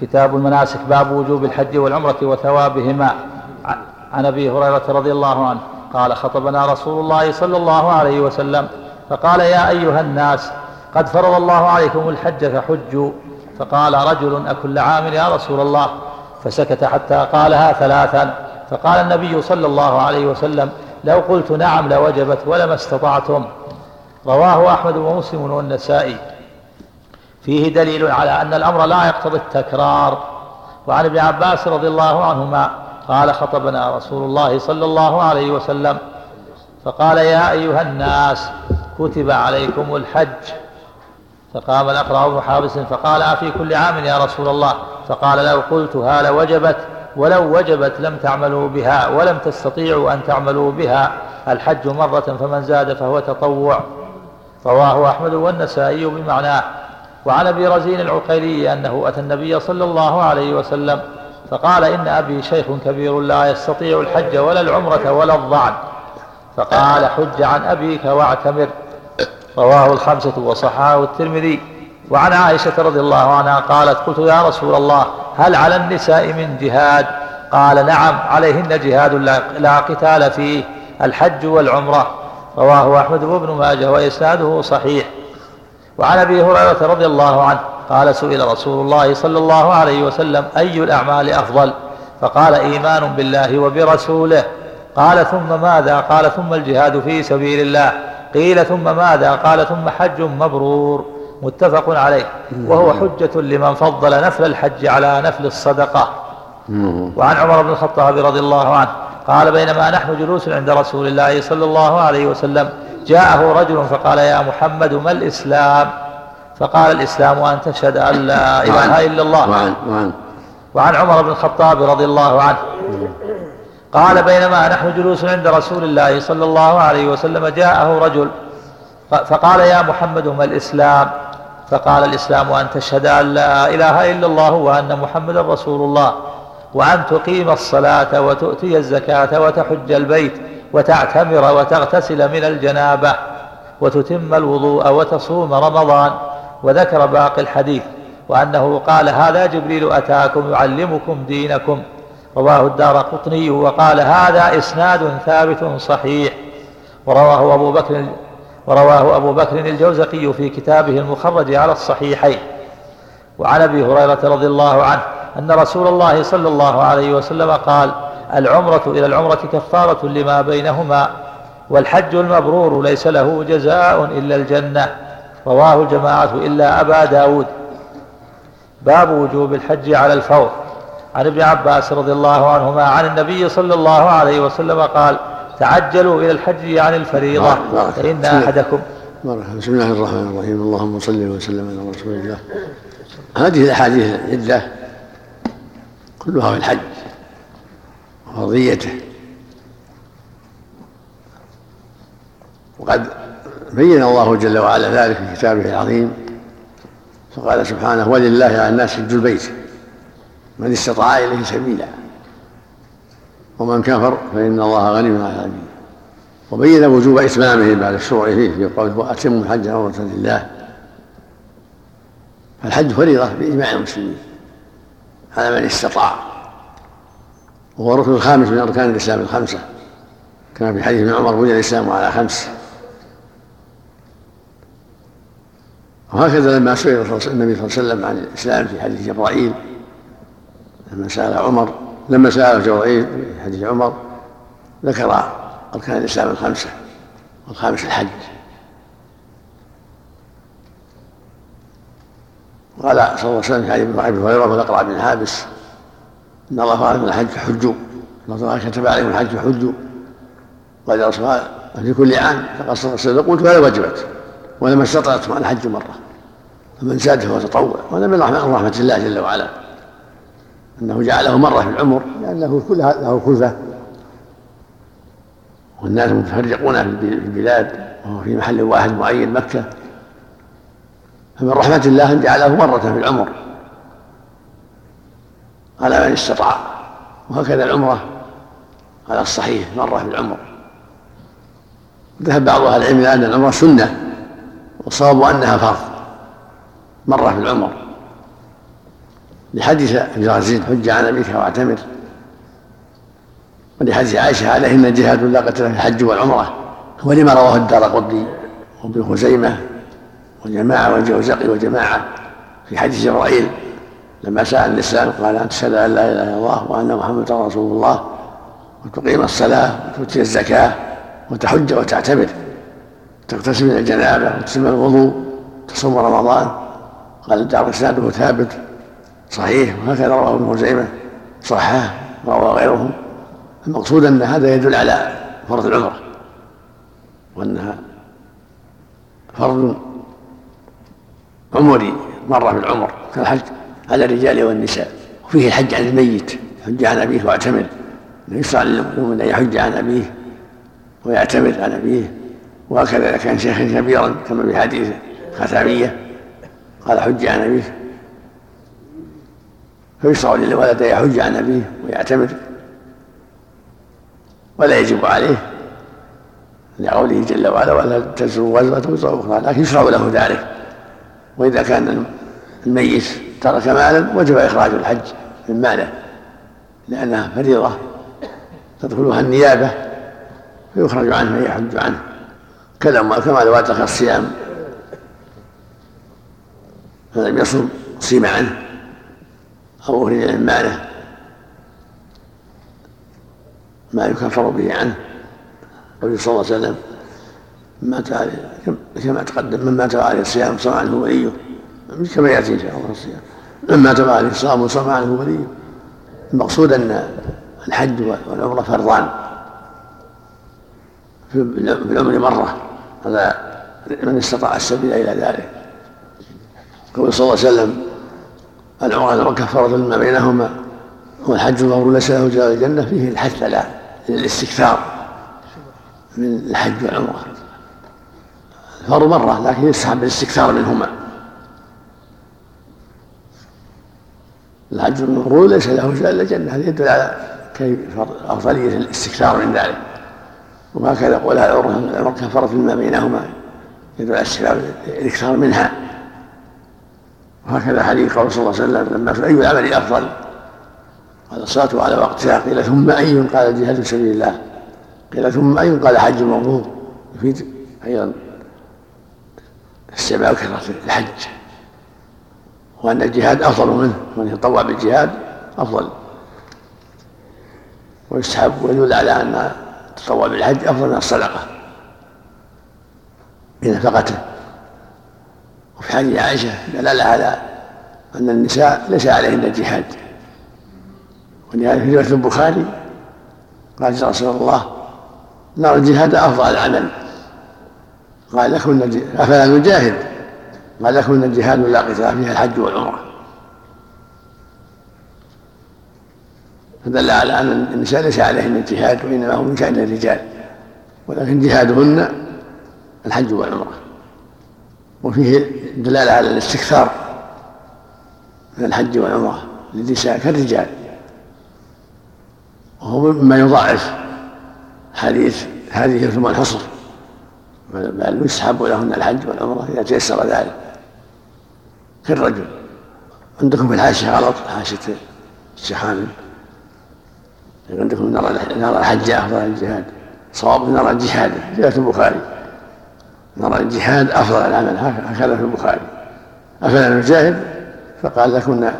كتاب المناسك باب وجوب الحج والعمرة وثوابهما. عن أبي هريرة رضي الله عنه قال خطبنا رسول الله صلى الله عليه وسلم فقال يا أيها الناس قد فرض الله عليكم الحج فحجوا. فقال رجل أكل عام يا رسول الله؟ فسكت حتى قالها ثلاثا. فقال النبي صلى الله عليه وسلم لو قلت نعم لوجبت ولما استطعتم. رواه أحمد ومسلم والنسائي. فيه دليل على أن الأمر لا يقتضي التكرار. وعن ابن عباس رضي الله عنهما قال خطبنا رسول الله صلى الله عليه وسلم فقال يا أيها الناس كتب عليكم الحج. فقام الأقرع بن حابس فقال أفي كل عام يا رسول الله. فقال لو قلتها لوجبت ولو وجبت لم تعملوا بها ولم تستطيعوا أن تعملوا بها الحج مرة فمن زاد فهو تطوع. رواه أحمد والنسائي بمعناه. وعن أبي رزين العقيلي أنه أتى النبي صلى الله عليه وسلم فقال إن أبي شيخ كبير لا يستطيع الحج ولا العمرة ولا الضعن. فقال حج عن أبيك واعتمر. رواه الخمسة وصححه الترمذي. وعن عائشة رضي الله عنها قالت قلت يا رسول الله هل على النساء من جهاد؟ قال نعم عليهن جهاد لا قتال فيه الحج والعمرة. رواه أحمد وابن ماجه وإسناده صحيح. وعن أبي هريرة رضي الله عنه قال سئل رسول الله صلى الله عليه وسلم أي الأعمال أفضل؟ فقال إيمان بالله وبرسوله. قال ثم ماذا؟ قال ثم الجهاد في سبيل الله. قيل ثم ماذا؟ قال ثم حج مبرور. متفق عليه. وهو حجة لمن فضل نفل الحج على نفل الصدقة. وعن عمر بن الخطاب رضي الله عنه قال بينما نحن جلوس عند رسول الله صلى الله عليه وسلم جاءه رجل فقال يا محمد ما الإسلام؟ فقال الإسلام أن تشهد أن لا إله إلا الله. وعن, وعن, وعن عمر بن الخطاب رضي الله عنه. قال بينما نحن جلوس عند رسول الله صلى الله عليه وسلم جاءه رجل فقال يا محمد ما الإسلام؟ فقال الإسلام أن تشهد أن لا إله إلا الله وأن محمدا رسول الله وأن تقيم الصلاة وتؤتي الزكاة وتحج البيت. وتعتمر وتغتسل من الجنابة وتتم الوضوء وتصوم رمضان. وذكر باقي الحديث وأنه قال هذا جبريل أتاكم يعلمكم دينكم. رواه الدار قطني وقال هذا إسناد ثابت صحيح. ورواه أبو بكر ورواه أبو بكر الجوزقي في كتابه المخرج على الصحيحين. وعن أبي هريرة رضي الله عنه أن رسول الله صلى الله عليه وسلم قال العمرة إلى العمرة كفارة لما بينهما والحج المبرور ليس له جزاء إلا الجنة رواه الجماعة إلا أبا داود. باب وجوب الحج على الفور. عن ابن عباس رضي الله عنهما عن النبي صلى الله عليه وسلم قال تعجلوا إلى الحج عن الفريضة فإن أحدكم بسم الله الرحمن الرحيم. اللهم صل وسلم على رسول الله. هذه الأحاديث العدة كلها في الحج. وفرضيته وقد بين الله جل وعلا ذلك في كتابه العظيم فقال سبحانه ولله على الناس حج البيت من استطاع إليه سبيلا ومن كفر فإن الله غني عن العالمين وبين وجوب إتمامه بعد الشروع فيه في قوله وأتموا الحج عمره لله. فالحج فريضة بإجماع المسلمين على من استطاع. وهو الركن الخامس من أركان الإسلام الخمسة كما في حديث ابن عمر بني الإسلام على خمس. وهكذا لما سئل النبي صلى الله عليه وسلم عن الإسلام في حديث جبرائيل لما سأل عمر لما سأل جبرائيل في حديث عمر ذكر أركان الإسلام الخمسة والخامس الحج. قال صلى الله عليه وسلم في حديث أبي هريرة والاقرع بن حابس إن الله قال من الحج حجوا. الله تعالى كتب عليهم الحج حجوا. قال الله في كل عام فقصر السنة قلت ولا وجبت ولما استطعت مع الحج مرة. فمن زاد فهو تطوع. وهذا من رحمه الله جل وعلا. أنه جعله مرة في العمر لأنه كلها له كلفه والناس متفرقون في البلاد وهو في محل واحد معين مكة. فمن رحمة الله ان جعله مرة في العمر. على من استطاع. وهكذا العمرة. على الصحيح مرة في العمر. ذهب بعض أهل العلم إلى أن العمرة سنة والصواب أنها فرض. مرة في العمر. لحديث أبي رزين حج عن ابيك واعتمر. ولحديث عائشة عليهن جهاد لا قتل في الحج والعمرة. ولما رواه الدار قطني وابن خزيمة وجماعه والجوزقي وجماعه في حديث جبرائيل لما سأل الإسلام قال أن تشهد أن لا إله إلا الله وأن محمدا رسول الله وتقيم الصلاة وتؤتي الزكاة وتحج وتعتمر تغتسل من الجنابة وتسلم الوضوء تصوم رمضان. قال الدار إسناده ثابت صحيح وهكذا رواه ابن خزيمة صحاه وروى غيرهم. المقصود أن هذا يدل على فرض العمرة وأنها فرض عمري مرة في العمر كالحج. على الرجال والنساء. وفيه الحج عن الميت حج عن أبيه واعتمر. يشرع للمؤمن أن يحج عن أبيه ويعتمر عن أبيه. وهكذا إذا كان شيخا كبيرا كما في حديث ختامية قال حج عن أبيه. فيشرع للولد أن يحج عن أبيه ويعتمر. ولا يجب عليه لقوله جل وعلا ولا تزروا وزرة وزر أخرى. لكن يشرع له ذلك. وإذا كان الميت ترك مالا وجب إخراج الحج من ماله لأنها فريضة تدخلها النيابة فيخرج عنه ويحج عنه كذا كما لو أدرك الصيام. فلم يصم صيم عنه أو أخرج من ماله. ما يكفر به عنه. قوله صلى الله عليه وسلم مات عليه كما تقدم من مات عليه الصيام صام عنه وليه كما يأتي إن شاء الله الصيام؟ من مات عليه الصيام صام عنه وليه المقصود أن الحج والعمرة فرضان في العمر مرة. هذا من استطاع السبيل إلى ذلك. قول صلى الله عليه وسلم العمرة كفاره لما بينهما والحج المبرور ليس له جزاء الجنة فيه الحث على الاستكثار من الحج والعمرة. فرض مرة لكن يستحب الاستكثار منهما. الحج المبرور ليس له جزاء إلا الجنة. هذا يدل على كيف افضليه الاستكثار من ذلك. وهكذا قولها العمر كفرت مما بينهما يدل على الاكثار منها. وهكذا حديث قول صلى الله عليه وسلم لما أي العمل أفضل؟ قال الصلاة على وقتها. قيل ثم أي قال الجهاد في سبيل الله. قيل ثم أي قال حج مبرور يفيد أيضا استمع كثرة الحج. وأن الجهاد أفضل منه من يتطوع بالجهاد أفضل. ويستحب ويدل على أن التطوع بالحج أفضل من الصدقة بنفقته. وفي حديث عائشة دلالة على أن النساء ليس عليهن الجهاد. ولهذا في رواية البخاري قال رسول الله نرى الجهاد أفضل العمل قال لكن أفلا نجاهد. قال لكن الجهاد لا قتال فيها الحج والعمرة. فدل على أن النساء ليس عليهن الجهاد وإنما هو من شأن الرجال. ولكن جهادهن الحج والعمرة. وفيه دلالة على الاستكثار من الحج والعمرة للنساء كالرجال. وهو مما يضاعف حديث هذه ثم الحصر. بل يسحب لهن الحج والعمرة إذا تيسر ذلك. كالرجل عندكم في الحاشية غلط؟ حاشية الشيخان عندكم نرى نرى الحج أفضل الجهاد. صواب نرى الجهاد. جاءت البخاري. نرى الجهاد أفضل العمل. هكذا في البخاري. أفلا نجاهد؟ فقال لكن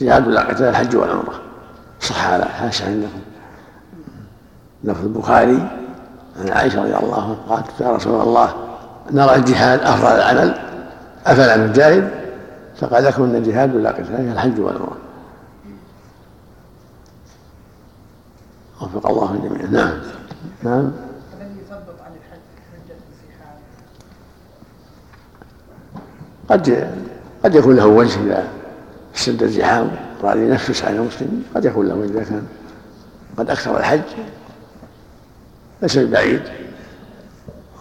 جهاد لا قتال الحج والعمرة صح على حاشا عندكم. لفظ البخاري عن عائشة رضي الله عنها قالت يا رسول الله نرى الجهاد أفضل العمل. أفلا نجاهد فقال لكم إن الجهاد لا قتال الحج والعمرة. وفق الله الجميع نعم. نعم. قد قد يكون له وجه إذا اشتد الزحام واراد ينفس على المسلمين قد يكون له وجه إذا كان قد أكثر الحج. ليس ببعيد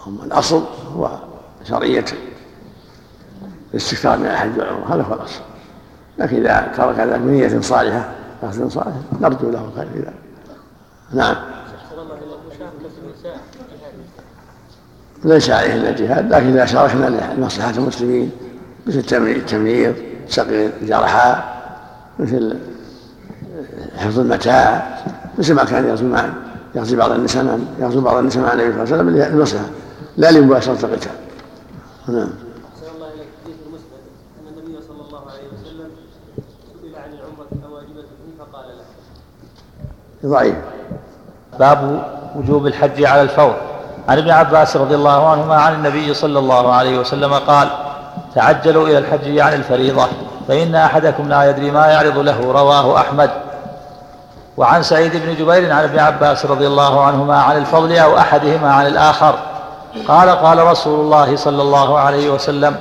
الأصل هو شرعية الاستكثار من الحج والعمرة هذا هو الأصل لكن إذا ترك ذلك بنية صالحة قصد صالح نرجو له الخير في ذلك. نعم. ليس عليه الا الجهاد لكن إذا شاركنا لمصلحه المسلمين مثل التمريض سقي الجرحى مثل حفظ المتاع مثل ما كان يغزو مع يغزو بعض النساء يغزو بعض النساء مع النبي صلى الله عليه وسلم للمصلحه لا لمباشرة القتال. نعم النبي صلى الله عليه وسلم سئل عن العمرة أواجبة فقال لا ضعيف. باب وجوب الحج على الفور. عن ابن عباس رضي الله عنهما عن النبي صلى الله عليه وسلم قال تعجلوا إلى الحج عن الفريضة فإن أحدكم لا يدري ما يعرض له رواه أحمد. وعن سعيد بن جبير عن ابن عباس رضي الله عنهما عن الفضل أو أحدهما عن الآخر قال قال رسول الله صلى الله عليه وسلم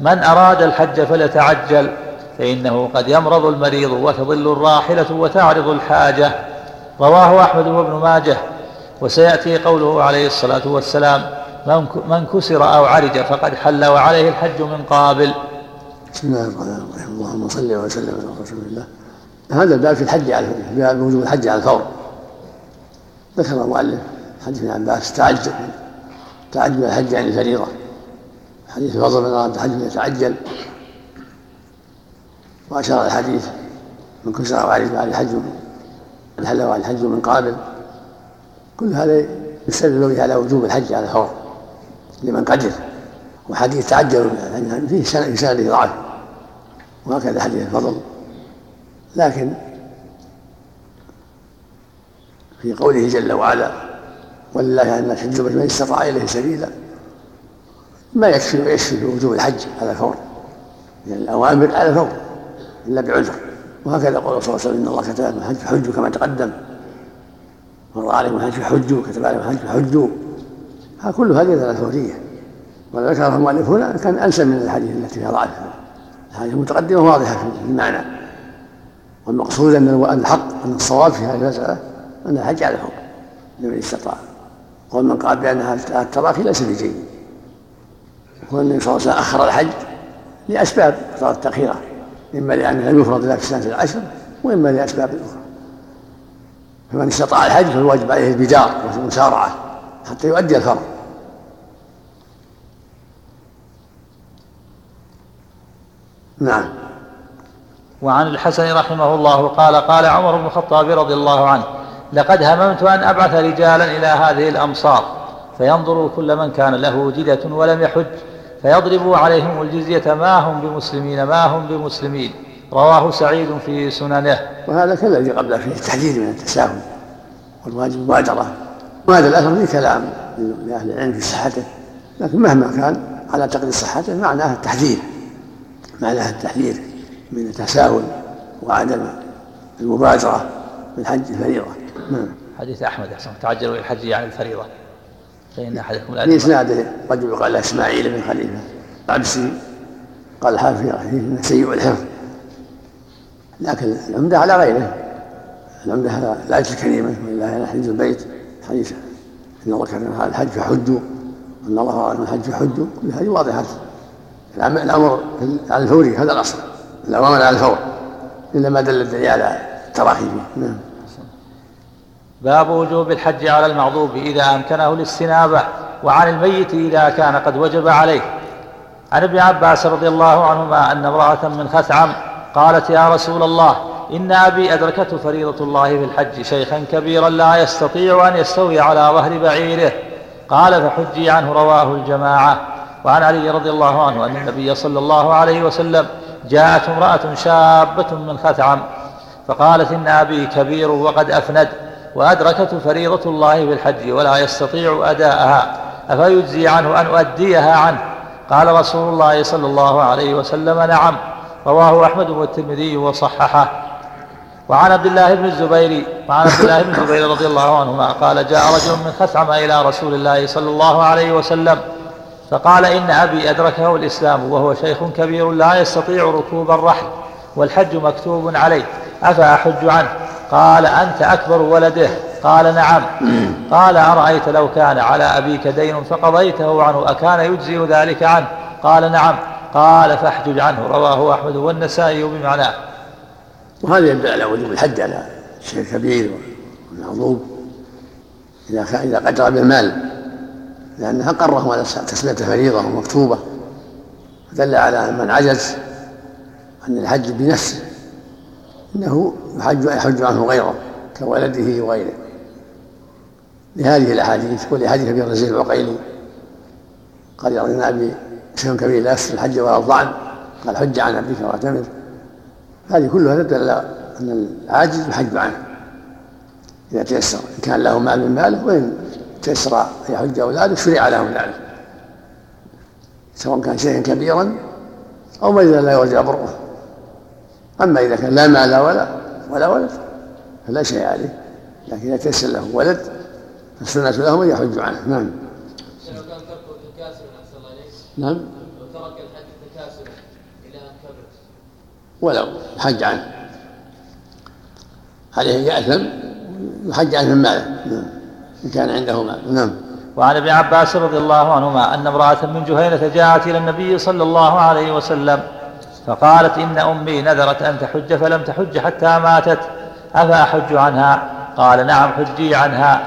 من أراد الحج فليتعجل فإنه قد يمرض المريض وتضل الراحلة وتعرض الحاجة. رواه أحمد وابن ماجه وسيأتي قوله عليه الصلاة والسلام من كسر أو عرج فقد حل وعليه الحج من قابل. بسم الله الرحمن الرحيم. اللهم صل وسلم على رسول الله. هذا الباب في الحج على باب وجوب الحج على الفور. ذكر المؤلف حديث ابن عباس تعجل تعجل الحج عن الفريضه حديث فضل بن اراد الحج يتعجل وأشار الحديث من كسر وعرف على الحج من حل وعلى الحج من قابل. كل هذا يستدل به على وجوب الحج على الفور لمن قدر. وحديث تعجل فيه سنده ضعف وهكذا حديث الفضل. لكن في قوله جل وعلا ولله الناس حج من استطاع إليه سبيلا. ما يكفي ويكفي وجوب الحج على الفور. لأن الأوامر على الفور إلا بعذر. وهكذا قول صلى الله عليه وسلم إن الله كتب لكم الحج حجوا كما تقدم. مر عليكم الحج حجوا كتب عليكم الحج حجوا كل هذه على الفوريه وذكرها المؤلف هنا كان أنسب من الحديث التي فيها ضعف الحديث المتقدمة واضحة في المعنى. والمقصود أن الحق أن الصواب في هذه المسألة أن الحج على الفور لمن استطاع. قول من قال بانها التراخي ليس بجيد. هو النبي صلى الله عليه وسلم أخر الحج لأسباب اختار التاخيره إما لأنه لم يفرض الا في السنة العشر وإما لأسباب أخرى. فمن استطاع الحج فالواجب عليه البدار والمسارعة حتى يؤدي الفرض. نعم. وعن الحسن رحمه الله قال قال عمر بن الخطاب رضي الله عنه لقد هممت أن أبعث رجالا إلى هذه الأمصار فينظروا كل من كان له جدة ولم يحج فيضربوا عليهم الجزية ما هم بمسلمين ما هم بمسلمين. رواه سعيد في سننه. وهذا كالذي قبله فيه التحذير من التساهل والواجب مبادرة. وهذا الأثر فيه كلام لأهل العلم في صحته. لكن مهما كان على تقدير صحته معناه التحذير. معناها التحذير من التساهل وعدم المبادرة بالحج الفريضة. نعم. حديث أحمد أحسن. تعجلوا الحج يعني الفريضة. فإن أحدكم لا في إسناده رجل قال إسماعيل بن خليفة العبسي قال الحافظ سيء الحفظ. لكن العمدة على غيره. العمدة على الآية الكريمة ولله على حج البيت حديث إن الله كان على الحج فحجوا إن الله على الحج فحجوا كل هذه واضحة. الأمر على الفوري هذا الأصل. الأوامر على الفور. إلا ما دل الدليل على التراخي نعم. باب وجوب الحج على المغضوب إذا أمكنه الاستنابة وعن الميت إذا كان قد وجب عليه. عن ابن عباس رضي الله عنهما أن امرأة من خثعم قالت يا رسول الله إن أبي أدركته فريضة الله في الحج شيخا كبيرا لا يستطيع أن يستوي على ظهر بعيره. قال فحجي عنه رواه الجماعة. وعن علي رضي الله عنه أن النبي صلى الله عليه وسلم جاءت امرأة شابة من خثعم فقالت إن أبي كبير وقد أفند. وأدركته فريضة الله بالحج ولا يستطيع أداءها أفيجزي عنه أن أؤديها عنه؟ قال رسول الله صلى الله عليه وسلم نعم رواه أحمد والترمذي وصححه. وعن عبد الله بن الزبير وعن عبد الله بن الزبير رضي الله عنهما قال جاء رجل من خثعم إلى رسول الله صلى الله عليه وسلم فقال إن أبي أدركه الإسلام وهو شيخ كبير لا يستطيع ركوب الرحل والحج مكتوب عليه أفأحج عنه؟ قال أنت أكبر ولده. قال نعم. قال أرأيت لو كان على أبيك دين فقضيته عنه أكان يجزي ذلك عنه. قال نعم. قال فاحجج عنه. رواه أحمد والنسائي بمعناه وهذا يدل على وجوب الحج على الشيخ الكبير والمغضوب إذا إذا قدر بالمال لأنها قرهم على تسمية فريضة ومكتوبة. دل على من عجز أن الحج بنفسه. إنه يحج يحج عنه غيره كولده وغيره. لهذه الأحاديث ولحديث أبي رزيق العقيلي. قال يا أبي شيء كبير لا يسر الحج ولا الضعن قال حج عن أبيك واعتمر هذه كلها تدل أن العاجز يحج عنه. إذا تيسر. إن كان له مال من ماله وإن تيسر يحج أولاده شرع لهم ذلك. سواء كان شيئا كبيرا ما إذا لا يرجع بره أما إذا كان لا مال ولا ولا ولد فلا شيء عليه. لكن إذا تيسر له ولد فالسنة لهم أن يحج عنه. نعم. لو كان تركه تكاسلا أحسن الله إليك. نعم. لو ترك الحج تكاسلا إلى أن كبر ولو حج عنه. عليه يأثم يحج عنه من ماله. نعم. إن كان عنده مال. نعم. وعن ابن عباس رضي الله عنهما أن امرأة من جهينة جاءت إلى النبي صلى الله عليه وسلم فقالت إن أمي نذرت أن تحج فلم تحج حتى ماتت. أفأحج عنها؟ قال نعم حجي عنها.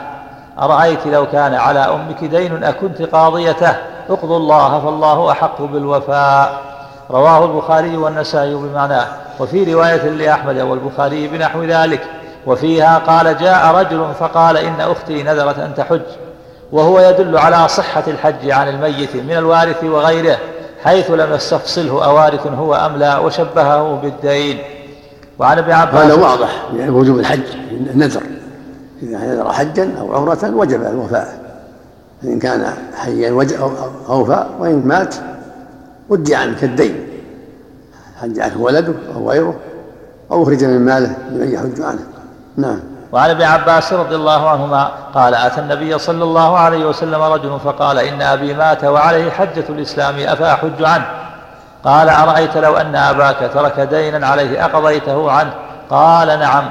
أرأيت لو كان على أمك دين أكنت قاضيته. اقضوا الله فالله أحق بالوفاء. رواه البخاري والنسائي بمعناه وفي رواية لأحمد والبخاري بنحو ذلك. وفيها قال جاء رجل فقال إن أختي نذرت أن تحج. وهو يدل على صحة الحج عن الميت من الوارث وغيره. حيث لم يستفصله أوارث هو أم لا وشبهه بالدين. وعن ابن عباس هذا واضح يعني وجوب الحج النذر. إذا نذر حجا أو عمرة وجب الوفاء. إن كان حيا أوفى وإن مات ودي عنه كالدين حج عنه ولده أو غيره أو أخرج من ماله لمن يحج عنه. نعم. وعن ابن عباس رضي الله عنهما قال أتى النبي صلى الله عليه وسلم رجل فقال إن أبي مات وعليه حجة الإسلام أفأحج عنه. قال أرأيت لو أن أباك ترك دينا عليه أقضيته عنه؟ قال نعم.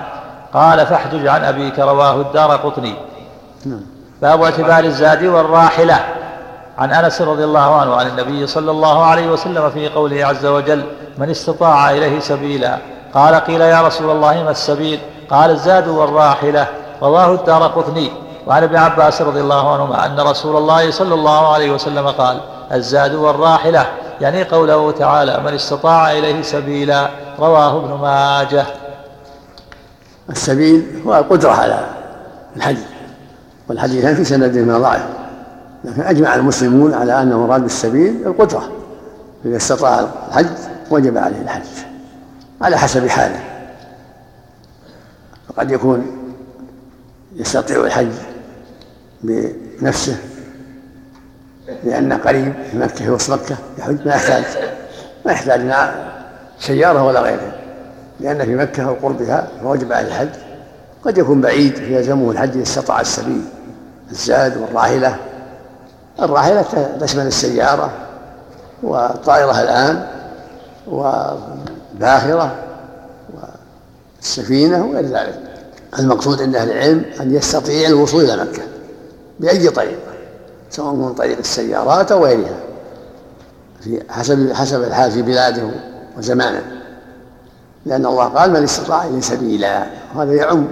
قال فاحجج عن أبيك رواه الدار قطني. نعم. باب اعتبار الزاد والراحلة. عن أنس رضي الله عنه عن النبي صلى الله عليه وسلم في قوله عز وجل من استطاع إليه سبيلا. قال قيل يا رسول الله ما السبيل؟ قال الزاد والراحلة. رواه الدار قطني. وعن ابن عباس رضي الله عنهما أن رسول الله صلى الله عليه وسلم قال الزاد والراحلة. يعني قوله تعالى من استطاع إليه سبيلا رواه ابن ماجه. السبيل هو القدرة على الحج. والحديثان في سندهما ضعف لكن أجمع المسلمون على أن مراد بالسبيل القدرة. إذا استطاع الحج وجب عليه الحج. على حسب حاله. فقد يكون يستطيع الحج بنفسه لأنه قريب في مكة وسط مكة يحج ما يحتاج ما يحتاج مع سيارة ولا غيرها لأن في مكة أو قربها فوجب عليه الحج. قد يكون بعيد فيلزمه الحج إذا استطاع السبيل الزاد والراحلة. الراحلة تشمل السيارة والطائرة الآن والباخرة. والسفينة وغير ذلك. المقصود عند أهل العلم أن يستطيع الوصول إلى مكة بأي طريق سواء من طريق السيارات أو غيرها في حسب حسب الحال في بلاده وزمانه. لأن الله قال من استطاع إليه سبيلا. وهذا يعم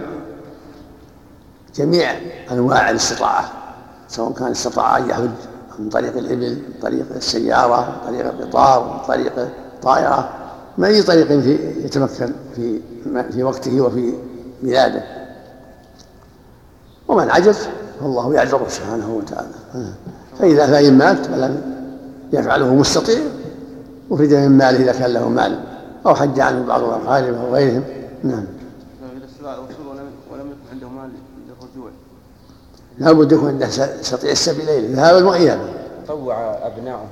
جميع أنواع الاستطاعة سواء كان استطاع أن يحج من طريق الإبل من طريق السيارة من طريق القطار من طريق الطائرة. من أي طريق في يتمكن في في وقته وفي بلاده ومن عجز فالله يعذره سبحانه وتعالى. فإذا فإن مات ولم يفعله مستطيع. أخرج من ماله إذا كان له مال. أو حج عنه بعض الأقارب أو غيرهم. نعم. إذا استطاع الوصول ولم يكن عنده مال للرجوع. لا بد يكون عنده يستطيع السبيلين الذهاب والإياب طوع أبناؤه.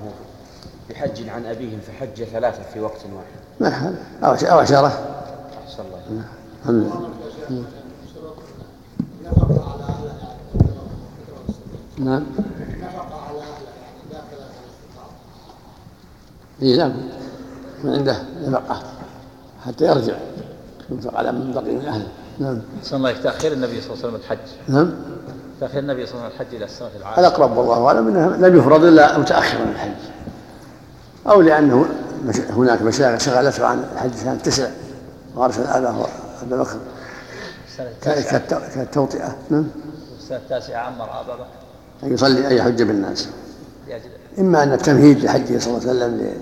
بحج عن أبيهم فحج ثلاثة في وقت واحد. ما حال أو عشرة. أحسن الله الحمد لله نعم. اي نعم. من عنده نفقه حتى يرجع. ينفق على من بقي من أهله. نعم. صلى الله عليه تأخير النبي صلى الله عليه وسلم الحج. نعم. تأخير النبي صلى الله عليه وسلم الحج إلى السنة العاشرة. الأقرب والله أعلم إنه لم يفرض إلا متأخرا الحج. أو لأنه مش- هناك مشاغل شغلته عن الحج سنه تسع وارسل اباه أبا بكر. السنة كانت التاسعة كالتو- كالتوطئه نعم. السنة التاسعة عمر أبا بكر. أن يصلي ان يحج بالناس. لأجل إما أن التمهيد لحجه صلى الله عليه وسلم ل-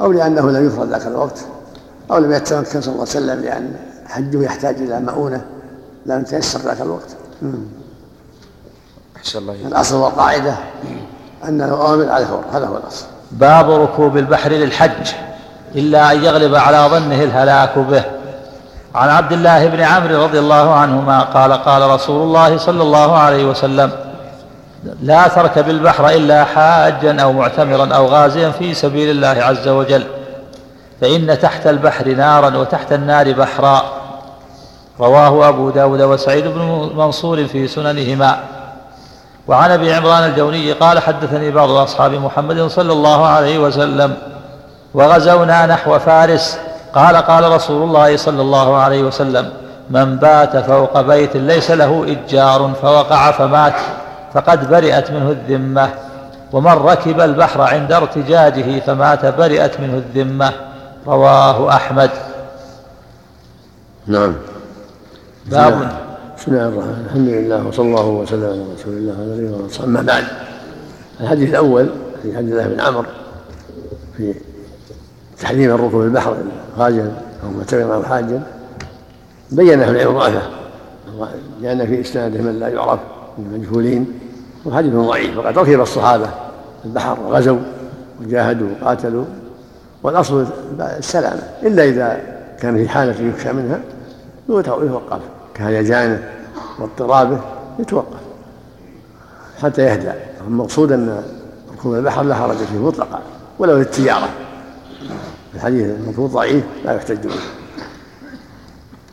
أو لأنه لم يفرض ذاك الوقت أو لم يتمكن صلى الله عليه وسلم لأن حجه يحتاج إلى مؤونة لم تيسر ذاك الوقت. أحسن الله. الأصل والقاعدة أنه آمن على الفور هذا هو الأصل. باب ركوب البحر للحج إلا أن يغلب على ظنه الهلاك به. عن عبد الله بن عمرو رضي الله عنهما قال قال رسول الله صلى الله عليه وسلم لا تركب البحر إلا حاجا أو معتمرا أو غازيا في سبيل الله عز وجل فإن تحت البحر نارا وتحت النار بحرا. رواه أبو داود وسعيد بن منصور في سننهما. وعن أبي عمران الجوني قال حدثني بعض أصحاب محمد صلى الله عليه وسلم وغزونا نحو فارس. قال قال رسول الله صلى الله عليه وسلم من بات فوق بيت ليس له إجار فوقع فمات فقد برئت منه الذمة ومن ركب البحر عند ارتجاجه فمات برئت منه الذمة. رواه أحمد. نعم. باب بسم الله الرحمن الرحيم الحمد لله وصلى الله وسلم على رسول الله وعلى اله وصحبه أما بعد الحديث الأول في حديث الله بن عمرو في تحريم الركوب البحر غازيا أو معتمرا أو حاجا بين أهل العلم ضعفه لأن في إسناده من لا يعرف من المجهولين وحديث ضعيف. وقد ركب الصحابة البحر وغزوا وجاهدوا وقاتلوا والأصل السلامة. إلا إذا كان في حالة يخشى منها يوقف كهيجانة واضطرابه يتوقف حتى يهدأ. المقصود أن ركوب البحر لا حرج فيه مطلقا ولو للتجارة. الحديث المفروض ضعيف لا يحتج به.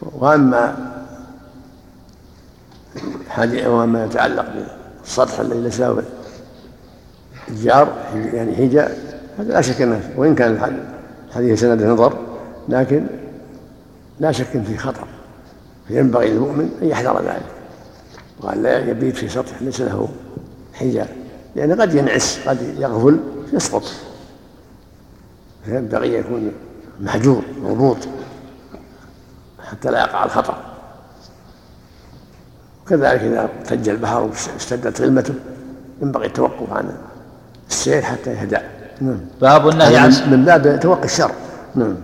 وأما وما يتعلق بالسطح الذي ليس الجار يعني حجاب هذا لا شك أنه وإن كان الحديث سند نظر لكن لا شك فيه خطر. فينبغي للمؤمن أن يحذر ذلك. وأن لا يبيت في سطح ليس له حجاب. لأن قد ينعس قد يغفل يسقط. فينبغي أن يكون محجور مربوط حتى لا يقع الخطر. وكذلك إذا ارتج البحر واشتدت غلمته ينبغي التوقف عن السير حتى يهدأ. نعم. باب النهي عن من باب توقي الشر. نعم.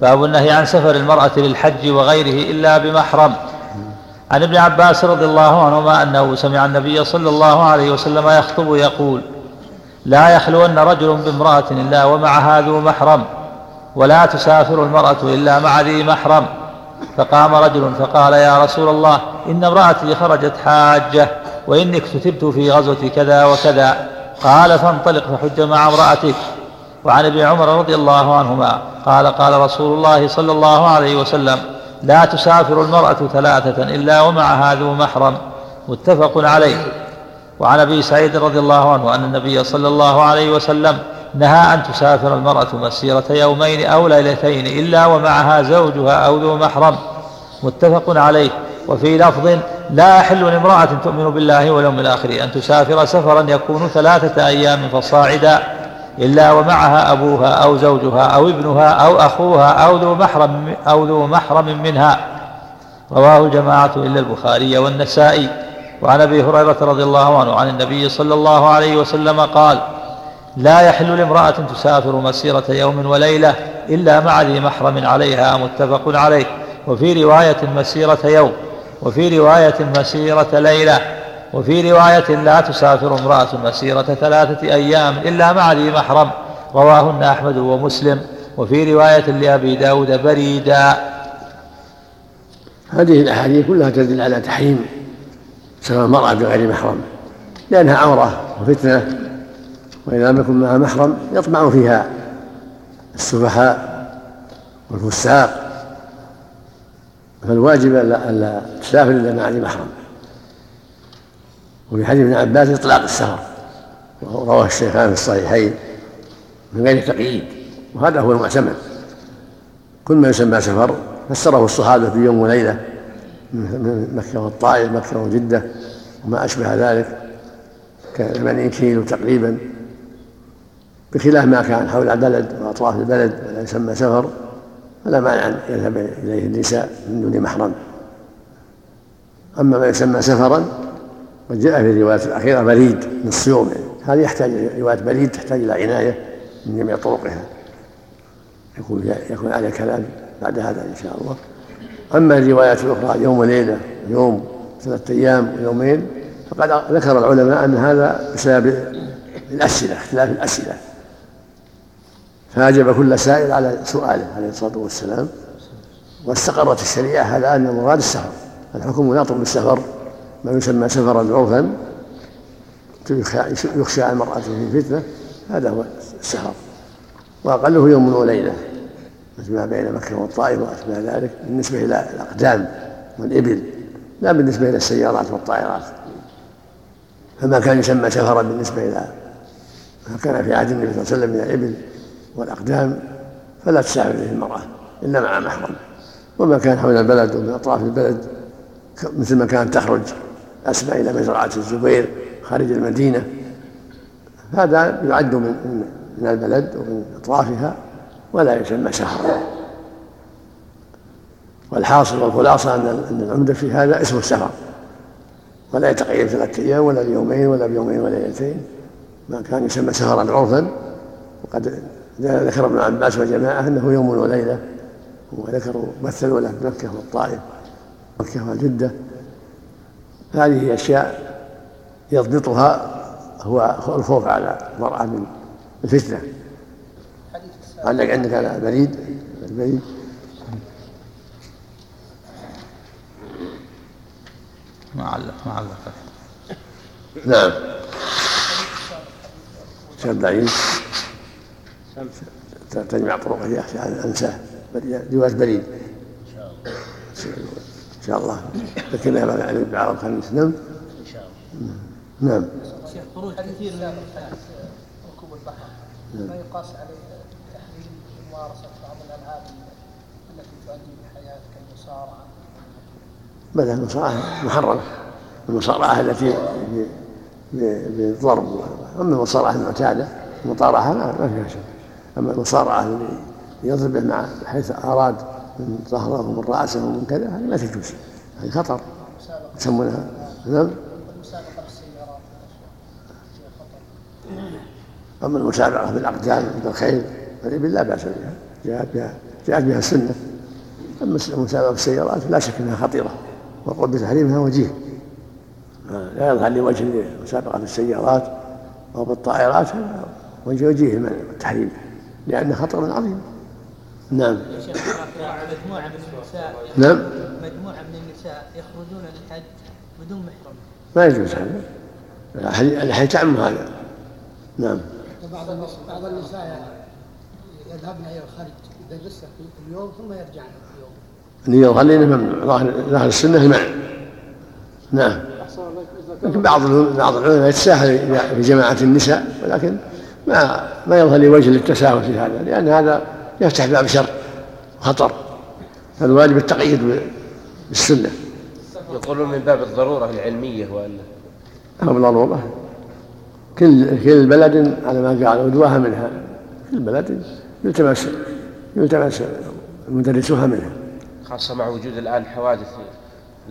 باب النهي عن سفر المرأة للحج وغيره إلا بمحرم عن ابن عباس رضي الله عنهما أنه سمع النبي صلى الله عليه وسلم يخطب يقول لا يخلون رجل بامرأة إلا ومعها ذو محرم ولا تسافر المرأة إلا مع ذي محرم. فقام رجل فقال يا رسول الله إن امرأتي خرجت حاجة وإني اكتتبت في غزوة كذا وكذا. قال فانطلق فحج مع امرأتك وعن ابن عمر رضي الله عنهما قال قال رسول الله صلى الله عليه وسلم لا تسافر المرأة ثلاثة إلا ومعها ذو محرم متفق عليه. وعن أبي سعيد رضي الله عنه أن النبي صلى الله عليه وسلم نهى أن تسافر المرأة مسيرة يومين أو ليلتين إلا ومعها زوجها أو ذو محرم متفق عليه. وفي لفظ لا يحل لامرأة تؤمن بالله واليوم الآخر أن تسافر سفرا يكون ثلاثة أيام فصاعدا. إلا ومعها أبوها أو زوجها أو ابنها أو أخوها أو ذو محرم أو ذو محرم منها. رواه الجماعة إلا البخاري والنسائي. وعن أبي هريرة رضي الله عنه عن النبي صلى الله عليه وسلم قال لا يحل لامرأة تسافر مسيرة يوم وليلة إلا مع ذي محرم عليها متفق عليه. وفي رواية مسيرة يوم وفي رواية مسيرة ليلة. وفي رواية لا تسافر امرأة مسيرة ثلاثة أيام إلا مع ذي محرم رواهن أحمد ومسلم. وفي رواية لأبي داود بريدا. هذه الأحاديث كلها تدل على تحريم سفر المرأة بغير محرم لأنها عورة وفتنة وإذا لم يكن معها محرم يطمع فيها السفهاء والفساق. فالواجب ألا تسافر إلا مع ذي محرم. وفي حديث ابن عباس إطلاق السفر. رواه الشيخان في الصحيحين من غير تقييد وهذا هو المعتمد. كل ما يسمى سفر فسره الصحابة في يوم وليلة من مكة والطائف مكة وجدة وما أشبه ذلك كثمانين كيلو تقريبا. بخلاف ما كان حول البلد وأطراف البلد لا يسمى سفر فلا مانع أن يذهب إليه النساء من دون محرم. أما ما يسمى سفرا قد جاء في الروايات الأخيرة بريد من الصيوم. يعني هذه يحتاج رواية بريد تحتاج إلى عناية من جميع طرقها. يكون يكون عليه كلام بعد هذا إن شاء الله. أما الروايات الأخرى يوم وليلة يوم ثلاثة أيام ويومين فقد ذكر العلماء أن هذا بسبب الأسئلة اختلاف الأسئلة. فأجاب كل سائل على سؤاله عليه الصلاة والسلام. واستقرت الشريعة على أن المراد السفر. الحكم يناط بالسفر. ما يسمى سفرا عرفا يخشى على المرأة في فتنة هذا هو السفر. وأقله يوم وليلة مثل ما بين مكة والطائف وأشبه ذلك بالنسبة إلى الأقدام والإبل لا بالنسبة إلى السيارات والطائرات. فما كان يسمى سفرا بالنسبة إلى ما كان في عهد النبي صلى الله عليه وسلم من الإبل والأقدام فلا تسافر به المرأة إلا مع محرم. وما كان حول البلد ومن أطراف البلد مثل ما كانت تخرج أسماء إلى مزرعة الزبير خارج المدينة. هذا يعد من من البلد ومن أطرافها ولا يسمى سفرا والحاصل والخلاصة أن العمدة في هذا اسم السفر ولا يتقيد ثلاثة أيام ولا بيومين ولا بيومين وليلتين ما كان يسمى سفرا عرفا. وقد ذكر ابن عباس وجماعة أنه يوم وليلة. وذكروا مثلوا له مكة والطائف. مكة وجدة. هذه أشياء يضبطها هو الخوف على المرأة من الفتنة. عندك عندك بريد؟ البريد ما علق ما علق. نعم. شاب ضعيف تجمع طرقه يخشى ان انساه جواز بريد. شاء الله. لكنها ما علم بعرض الخميس. نعم. ان شاء الله نعم. شيخ خروج كثير من ركوب البحر. ما يقاس عليه تحريم ممارسة بعض الألعاب التي تؤدي بالحياة كالمصارعة؟ بل المصارعة محرمة. المصارعة التي بالضرب أما المصارعة المعتادة المطارحة ما فيها شيء. أما المصارعة اللي يضرب مع حيث أراد من ظهره ومن راسه ومن كذا هذه ما تجوز هذه خطر. يسمونها نعم أما المسابقه بالأقدام بالخيل فالابل لا بأس بها جاءت بها جاءت بها السنة. أما المسابقه بالسيارات لا شك أنها خطيرة والقول بتحريمها وجيه. لا يظهر لي وجه مسابقه بالسيارات أو بالطائرات وجه وجيه المنع والتحريم لأنه خطر عظيم. نعم. مجموعة من النساء نعم. مجموعة من النساء يخرجون للحج بدون محرم. ما يجوز هذا. الحج تعم هذا؟ نعم. بعض بعض النساء يذهبن إلى الخارج يدرسن في اليوم ثم يرجعن في اليوم. اللي يظهر ممنوع ظاهر السنة المنع. نعم. لكن بعض بعض العلماء يتساهل في جماعة النساء ولكن ما ما يظهر لي وجه للتساهل في هذا لأن هذا يفتح باب شر وخطر. فالواجب التقييد بالسنة. يقولون من باب الضرورة العلمية ولا أو بالضرورة كل كل بلد على ما قال ودواها منها. كل بلد يلتمس يلتمس مدرسوها منها. خاصة مع وجود الآن حوادث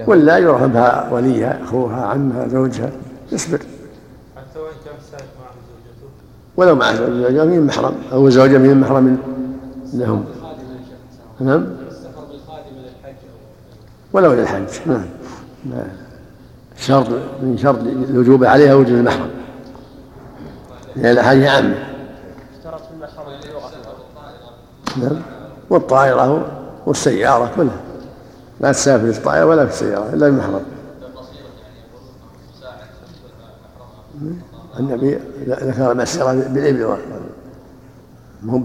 ولا يروح بها وليها أخوها عمها زوجها. يصبر. حتى وإن كان السائق معه زوجته. ولو معه زوجته من محرم. أو زوجه من محرم. لهم. نعم. ولو للحج نعم. شرط من شرط الوجوب عليها وجود المحرم. لأن الأحاديث عامة. اشترط في المحرم نعم. والطائرة والسيارة كلها. لا تسافر في الطائرة ولا في السيارة إلا بمحرم النبي ذكر المسيرة بالإبل ما هو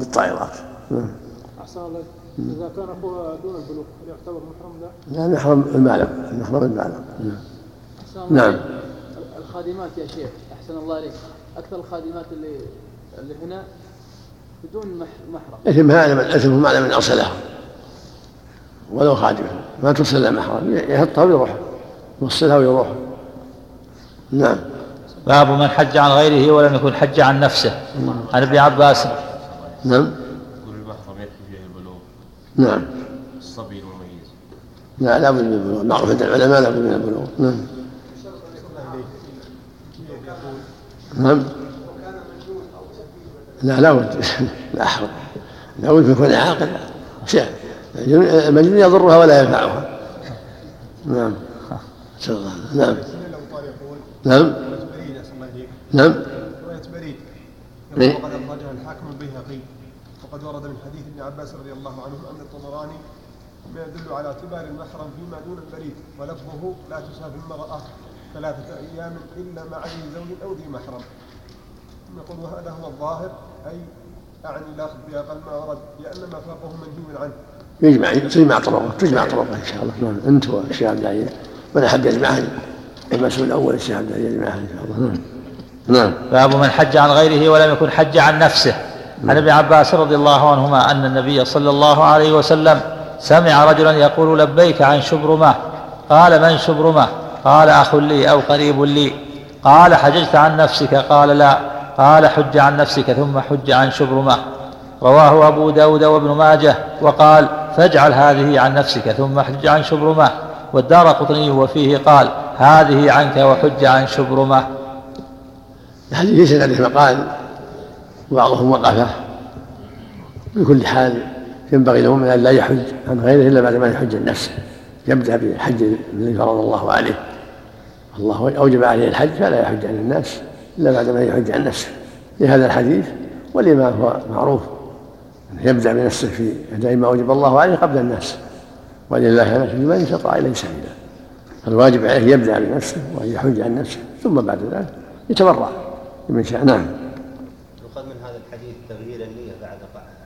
بالطائرات أحسن الله إذا كان أخوها دون البلوغ يعتبر محرم لا؟ لا محرم المالك محرم المالك نعم. الخادمات يا شيخ أحسن الله عليك أكثر الخادمات اللي اللي هنا بدون محرم. إثمها على من إثمهم على من أرسلهم ولو خادمة ما توصل إلى محرم. يحطها ويروح. يوصلها ويروح. نعم. باب من حج عن غيره ولم يكن حج عن نفسه. عن ابن عباس. نعم يقول المحرم يكفي فيه البلوغ نعم. الصبي المميز لا لا بد من البلوغ. معروف عند العلماء لا بد من البلوغ. نعم. نعم. لا لا بد. لا حول. لا بد يكون عاقل. المجنون يضرها ولا ينفعها. نعم. نعم. نعم. نعم. رواية بريد. وقد أخرجها الحاكم البيهقي وقد ورد من حديث ابن عباس رضي الله عنه أن الطبراني ما يدل على اعتبار المحرم فيما دون البريد ولفظه لا تسافر المرأة ثلاثة أيام إلا مع ذي زوج أو ذي محرم. يقول وهذا هو الظاهر أي أعني لا أخذ بأقل ما ورد لأن ما فوقه منهي عنه. يجمع تجمع طرقه تجمع طرقه إن شاء الله. نعم أنت والشيخ عبد العزيز. من أحب يجمعها المسؤول الأول الشيخ عبد العزيز يجمعها إن شاء الله. نعم نعم. باب من حج عن غيره ولم يكن حج عن نفسه. عن ابن عباس رضي الله عنهما أن النبي صلى الله عليه وسلم سمع رجلا يقول لبيك عن شبرمة. قال من شبرمة؟ قال أخ لي أو قريب لي. قال حججت عن نفسك؟ قال لا. قال حج عن نفسك ثم حج عن شبرمة. رواه أبو داود وابن ماجه وقال فاجعل هذه عن نفسك ثم حج عن شبرمة. والدار قطني وفيه قال هذه عنك وحج عن شبرمة. الحديث ليس عليه مقال وبعضهم وقفه بكل حال ينبغي لهم أن لا يحج عن غيره إلا بعد ما يحج عن نفسه يبدأ بحج الذي فرض الله عليه. الله أوجب عليه الحج فلا يحج عن الناس إلا بعد ما يحج عن نفسه. في هذا الحديث ولما هو معروف. يبدأ بنفسه في أداء ما أوجب الله عليه قبل الناس. ولله كل من استطاع إليه سبيلا. فالواجب عليه يبدأ بنفسه وأن يحج عن نفسه ثم بعد ذلك يتبرع لمن شاء نعم. الحديث تغيير النية بعد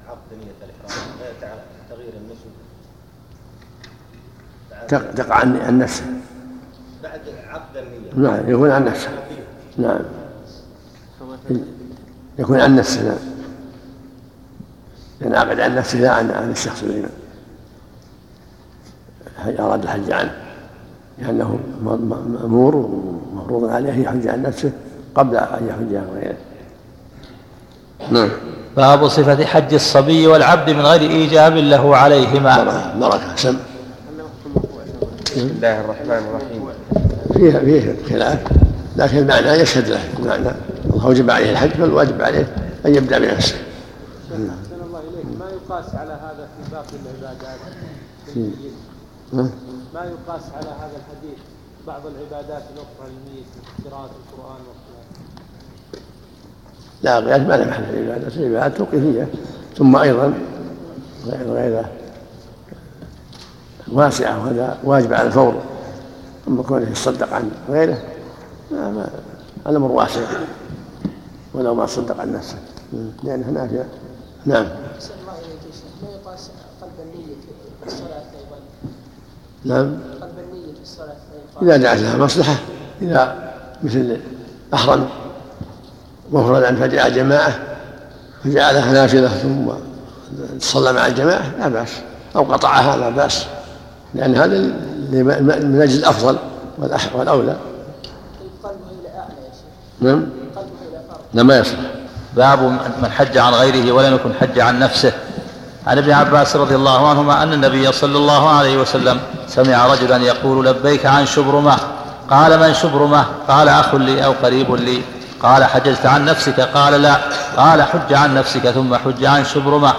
عقد نية الإحرام. تغيير النسك تق- تقع عن نفسه. بعد عقد النية. نعم يكون عن نفسه. نعم. يكون عن نفسه نعم. ينعقد عن نفسه لا عن عن الشخص الذي أراد الحج عنه. لأنه مأمور ومفروض عليه أن يحج عن نفسه قبل أن يحج عن غيره. نعم. باب صفة حج الصبي والعبد من غير إيجاب له عليهما. بركة بركة سم بسم الله الرحمن الرحيم. فيه فيه خلاف لكن المعنى يشهد له المعنى. الله أوجب عليه الحج فالواجب عليه أن يبدأ بنفسه أحسن الله إليك. ما يقاس على هذا في باقي العبادات؟ ما يقاس على هذا الحديث؟ بعض العبادات الأخرى الميت قراءة القرآن والصلاة لا قياس ما له محل العبادات العبادات توقيفية. ثم أيضا غير واسعة وهذا واجب على الفور. أما كونه يتصدق عن غيره الأمر واسع. ولو ما تصدق عن نفسه. لأنها نافية نعم. ما يقاس قلب النية في الصلاة أيضا نعم. قلب النية في الصلاة إذا دعت لها مصلحة إذا مثل أحرم. مفردا فجاء جماعة فجعلها نافلة ثم صلى مع الجماعة لا بأس. أو قطعها لا بأس. لأن هذا من أجل الأفضل والأولى. نعم؟ لا ما يصلح باب من حج عن غيره ولم يكن حج عن نفسه. عن ابن عباس رضي الله عنهما أن النبي صلى الله عليه وسلم سمع رجلا يقول لبيك عن شبرمة. قال من شبرمة؟ قال أخ لي أو قريب لي. قال حججت عن نفسك؟ قال لا. قال حج عن نفسك ثم حج عن شبرمة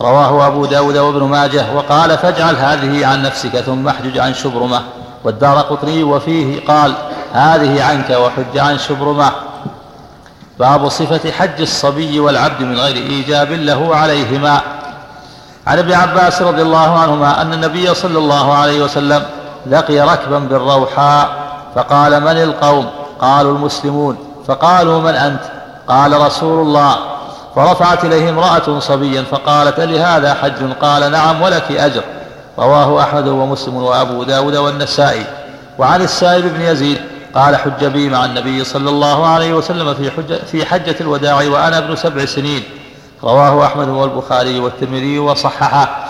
رواه أبو داود وابن ماجه. وقال فاجعل هذه عن نفسك ثم احجج عن شبرمة والدار قطني وفيه قال هذه عنك وحج عن شبرمة باب صفة حج الصبي والعبد من غير إيجاب له عليهما. عن ابن عباس رضي الله عنهما أن النبي صلى الله عليه وسلم لقي ركبا بالروحاء فقال من القوم؟ قالوا المسلمون. فقالوا من أنت؟ قال رسول الله. فرفعت إليه امرأة صبيا فقالت لهذا حج؟ قال نعم ولك أجر. رواه أحمد ومسلم وأبو داود والنسائي. وعن السائب بن يزيد قال حج بي مع النبي صلى الله عليه وسلم في, حجة في حجة الوداع وأنا ابن سبع سنين. رواه أحمد والبخاري والترمذي وصححه.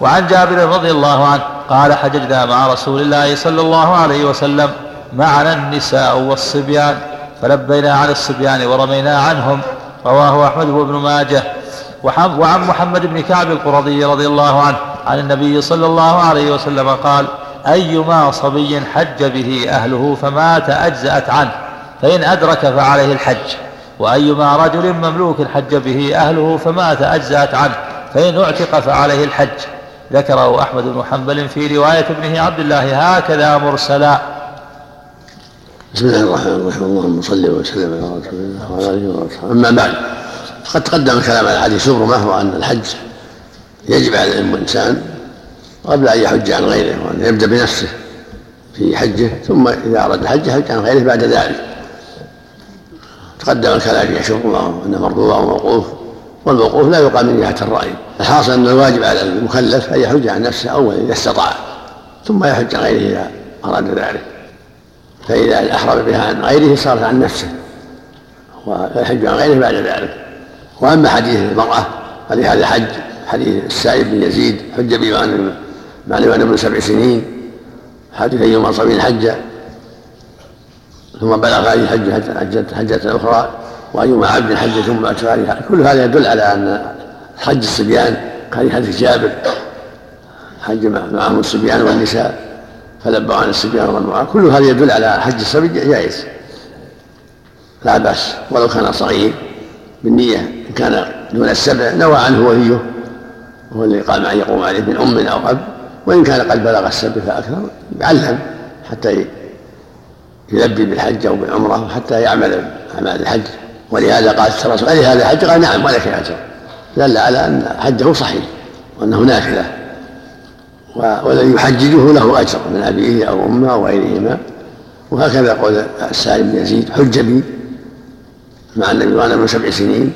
وعن جابر رضي الله عنه قال حججنا مع رسول الله صلى الله عليه وسلم معنا النساء والصبيان. فلبينا عن الصبيان ورمينا عنهم رواه أحمد وابن ماجه. وعن محمد بن كعب القرظي رضي الله عنه عن النبي صلى الله عليه وسلم قال أيما صبي حج به أهله فمات أجزأت عنه فإن أدرك فعليه الحج. وأيما رجل مملوك حج به أهله فمات أجزأت عنه فإن اعتق فعليه الحج. ذكره أحمد بن حنبل في رواية ابنه عبد الله هكذا مرسلا. بسم الله الرحمن الرحيم. اللهم صل وسلم على رسول الله وعلى آله وصحبه أما بعد فقد تقدم الكلام على حديث شبرمة وأن الحج يجب على الإنسان قبل أن يحج عن غيره وأن يبدأ بنفسه في حجه ثم إذا أراد الحج يحج عن غيره بعد ذلك. تقدم الكلام في شبرمة انه مرفوع وموقوف والموقوف لا يقام من جهة الرأي. الحاصل أن الواجب على المكلف أن يحج عن نفسه اولا إذا استطاع ثم يحج عن غيره إذا أراد ذلك. فإذا أحرم بها عن غيره صارت عن نفسه ويحج عن غيره بعد ذلك. وأما حديث المرأة فلهذا حج حديث السائب بن يزيد حج به مع الإمام ابن سبع سنين حديث أيما صبي حج ثم بلغ أي حج حجة حجة أخرى وأيما عبد حج ثم أتبع كل هذا يدل على أن حج الصبيان حديث جابر حج معهم الصبيان والنساء. فلبوا عن الصبيان والرضعان كل هذا يدل على حج الصبي جائز. لا بأس ولو كان صغير بالنية إن كان دون السبع نوى عنه وليه. وهو اللي قام أن يقوم عليه من أم أو أب. وإن كان قد بلغ السبع فأكثر يعلم حتى يلبي بالحج أو بالعمرة وحتى يعمل أعمال الحج. ولهذا قال الرسول هذا الحج؟ قال نعم ولك أجر. دل على أن حجه صحيح وأنه نافلة. والذي يحججه له أجر من أبيه أو أمه أو غيرهما. وهكذا قول السائل بن يزيد حج بي مع النبي وأنا من سبع سنين.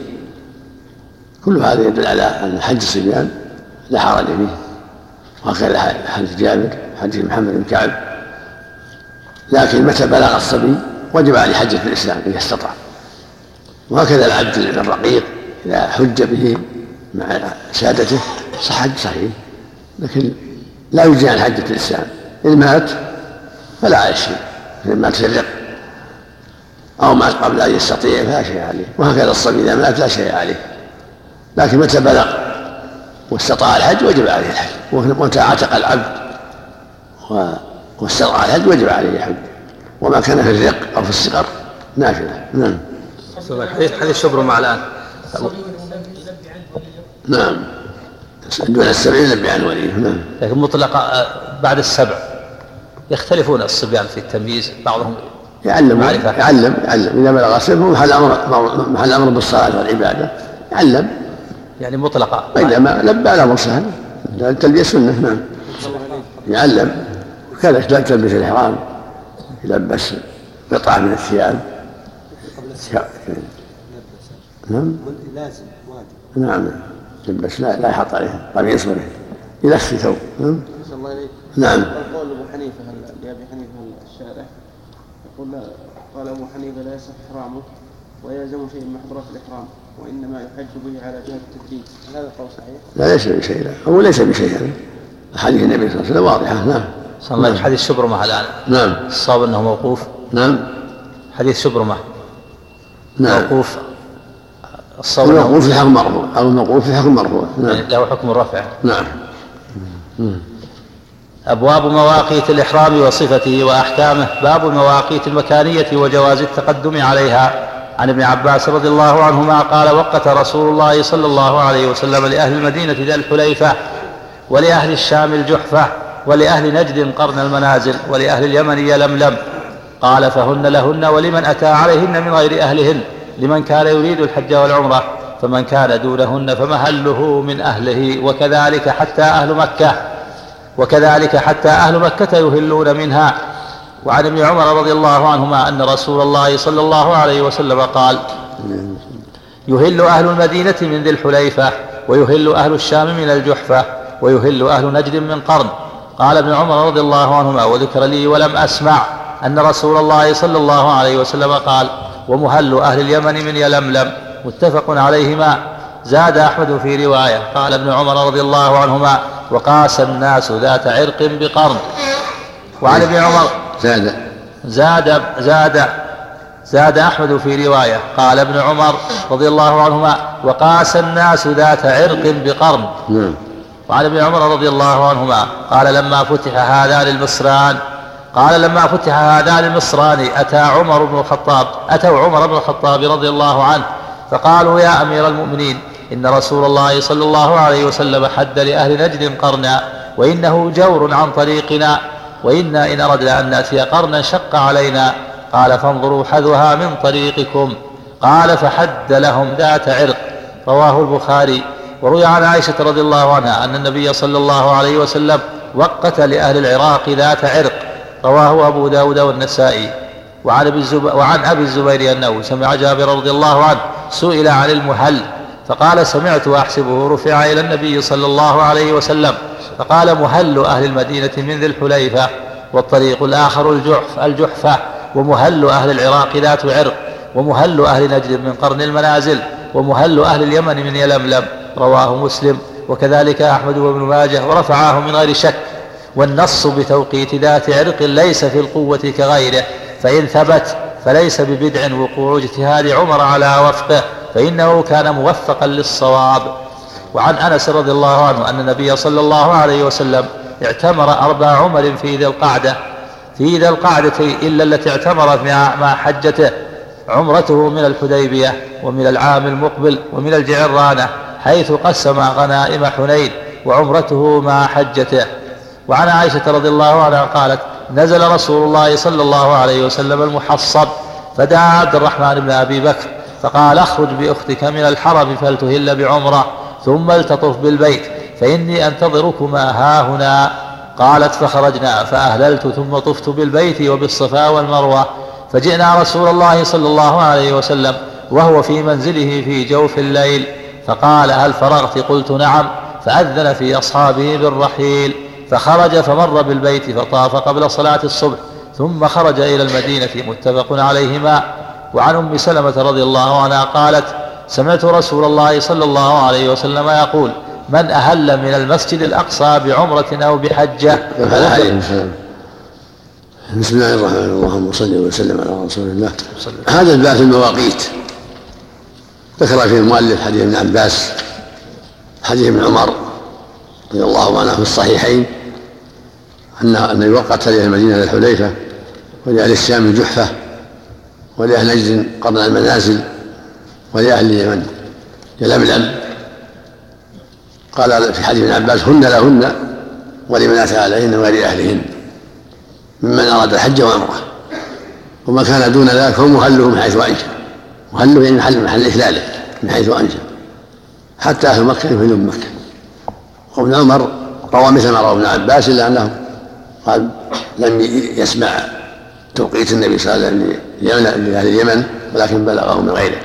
كل هذا يدل على أن حج الصبيان لا حرج فيه. وهكذا حديث جابر حديث محمد بن كعب. لكن متى بلغ الصبي وجب عليه حجة في الإسلام إذا استطاع. وهكذا العبد الرقيق إذا حج به مع سادته صح حج صحيح. لكن لا يجزي عن حجة الإسلام إن مات فلا عليه شيء إن مات في الرق أو مات قبل أن يستطيع فلا شيء عليه. وهكذا الصبي إذا مات لا شيء عليه. لكن متى بلغ واستطاع الحج وجب عليه الحج. ومتى عتق العبد واستطاع الحج وجب عليه الحج. وما كان في الرق أو في الصغر نافلة. نعم. حديث حديث شبر مع الآن. نعم. دون السبع ينبه عن وليه نعم. لكن مطلق آه، بعد السبع. يختلفون الصبيان في التمييز بعضهم يعلم معرفة. يعلم يعلم. إذا بلغ السبع هو محل أمر محل أمر بالصلاة والعبادة؟ يعلم. يعني مطلقة وإذا ما لبى الأمر سهل. التلبية سنة. نعم. يعلم. وكذا تلبس الإحرام يلبس قطعة من الثياب. نعم. لازم واجب. نعم. بس لا لا يحط عليه قميص ولا يلف ثوب نعم. الله إليك. نعم. قول أبو حنيفة لأبي حنيفة الشارع؟ يقول لا. قال أبو حنيفة لا يصح إحرامه ويلزم شيء من محظورات الإحرام وإنما يحج به على جهة التدريج. هل هذا القول صحيح؟ لا ليس بشيء. لا. هو ليس بشيء. هذا حديث النبي صلى الله عليه وسلم واضحه نعم. صلى الله عليه حديث شبرمه الآن. نعم. الصواب أنه موقوف؟ نعم. حديث شبرمه نعم. موقوف. الصوم الموقوف في حكم مرفوع. أو الموقوف في حكم مرفوع. نعم. له حكم الرفع نعم. أبواب مواقيت الإحرام وصفته وأحكامه. باب المواقيت المكانية وجواز التقدم عليها. عن ابن عباس رضي الله عنهما قال وقت رسول الله صلى الله عليه وسلم لأهل المدينة ذا الحليفة ولأهل الشام الجحفة ولأهل نجد قرن المنازل ولأهل اليمن يلملم. قال فهن لهن ولمن أتى عليهن من غير أهلهن. لمن كان يريد الحج والعمرة فمن كان دونهن فمهله من أهله وكذلك حتى أهل مكة وكذلك حتى أهل مكة يهلون منها. وعن ابن عمر رضي الله عنهما أن رسول الله صلى الله عليه وسلم قال يهل أهل المدينة من ذي الحليفة ويهل أهل الشام من الجحفة ويهل أهل نجد من قرن. قال ابن عمر رضي الله عنهما وذكر لي ولم أسمع أن رسول الله صلى الله عليه وسلم قال ومهل أهل اليمن من يلملم. متفق عليهما. زاد أحمد في رواية. قال ابن عمر رضي الله عنهما وقاس الناس ذات عرق بقرن. وعن ابن عمر زاد. زاد زاد زاد أحمد في رواية. قال ابن عمر رضي الله عنهما وقاس الناس ذات عرق بقرن. نعم. وعن ابن عمر رضي الله عنهما قال لما فتح هذان المصران قال لما فتح هذان المصران أتى عمر بن الخطاب أتوا عمر بن الخطاب رضي الله عنه فقالوا يا أمير المؤمنين إن رسول الله صلى الله عليه وسلم حد لأهل نجد قرنا وإنه جور عن طريقنا وإنا إن أردنا أن نأتي قرنا شق علينا. قال فانظروا حذوها من طريقكم. قال فحد لهم ذات عرق. رواه البخاري. وروي عن عائشة رضي الله عنها أن النبي صلى الله عليه وسلم وقت لأهل العراق ذات عرق. رواه أبو داود والنسائي وعن أبي الزبير, وعن أبي الزبير أنه سمع جابر رضي الله عنه سئل عن المهل فقال سمعت وأحسبه رفع إلى النبي صلى الله عليه وسلم فقال مهل أهل المدينة من ذي الحليفة والطريق الآخر الجحف الجحفة ومهل أهل العراق ذات عرق ومهل أهل نجد من قرن المنازل ومهل أهل اليمن من يلملم رواه مسلم وكذلك أحمد وابن ماجه ورفعاه من غير شك. والنص بتوقيت ذات عرق ليس في القوة كغيره فإن ثبت فليس ببدع وقوع اجتهاد عمر على وفقه فإنه كان موفقا للصواب. وعن أنس رضي الله عنه أن النبي صلى الله عليه وسلم اعتمر أربع عمر في ذي القعدة في ذي القعدة إلا التي اعتمرت مع حجته عمرته من الحديبية ومن العام المقبل ومن الجعرانة حيث قسم غنائم حنين وعمرته مع حجته. وعن عائشة رضي الله عنها قالت نزل رسول الله صلى الله عليه وسلم المحصب فدعا عبد الرحمن بن أبي بكر فقال اخرج بأختك من الحرم فلتهل بعمرة ثم التطف بالبيت فإني أنتظركما ها هنا قالت فخرجنا فأهللت ثم طفت بالبيت وبالصفا والمروة. فجئنا رسول الله صلى الله عليه وسلم وهو في منزله في جوف الليل فقال هل فرغت؟ قلت نعم. فأذن في أصحابه بالرحيل. فخرج فمر بالبيت فطاف قبل صلاة الصبح ثم خرج إلى المدينة متفق عليهما. وعن أم سلمة رضي الله عنها قالت سمعت رسول الله صلى الله عليه وسلم يقول من أهل من المسجد الأقصى بعمرة أو بحجة؟ بسم الله الرحمن الرحيم اللهم صل وسلم على رسول الله. هذا الباب في المواقيت. ذكر فيه المؤلف حديث ابن عباس حديث ابن عمر رضي الله عنه في الصحيحين. أن أن يوقت لأهل المدينة الحليفة ولأهل الشام الجحفة ولأهل نجد قرن المنازل ولأهل اليمن يلملم قال في حديث ابن عباس هن لهن ولمن أتى عليهن وغير أهلهن ممن أراد الحج وعمرة وما كان دون ذلك هو مهله من حيث أنشأ مهله يعني محل محل إحلاله من حيث أنشأ حتى أهل مكة يهلون مكة. وابن عمر روى مثل ما روى ابن عباس إلا أنه قال لم يسمع توقيت النبي صلى الله عليه وسلم لأهل اليمن ولكن بلغه من غيره.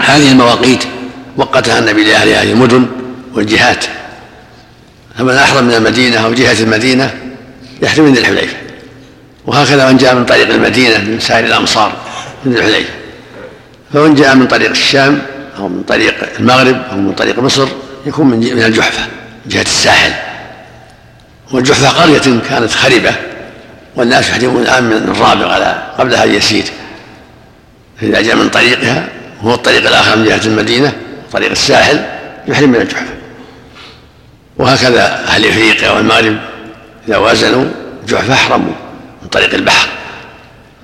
هذه المواقيت وقتها النبي لأهل هذه المدن والجهات. فمن أحرم من المدينة أو جهة المدينة يحرم من الحليفة وهكذا من جاء من طريق المدينة من سائر الأمصار من الحليفة فمن جاء من طريق الشام أو من طريق المغرب أو من طريق مصر يكون من الجحفة جهة الساحل. والجحفة قرية كانت خربة والناس يحرمون الآن من الرابع على قبلها يسير. فإذا جاء من طريقها وهو الطريق الآخر من جهة المدينة طريق الساحل يحرم من الجحفة وهكذا أهل إفريقيا والمغرب إذا وازنوا الجحفة أحرموا من طريق البحر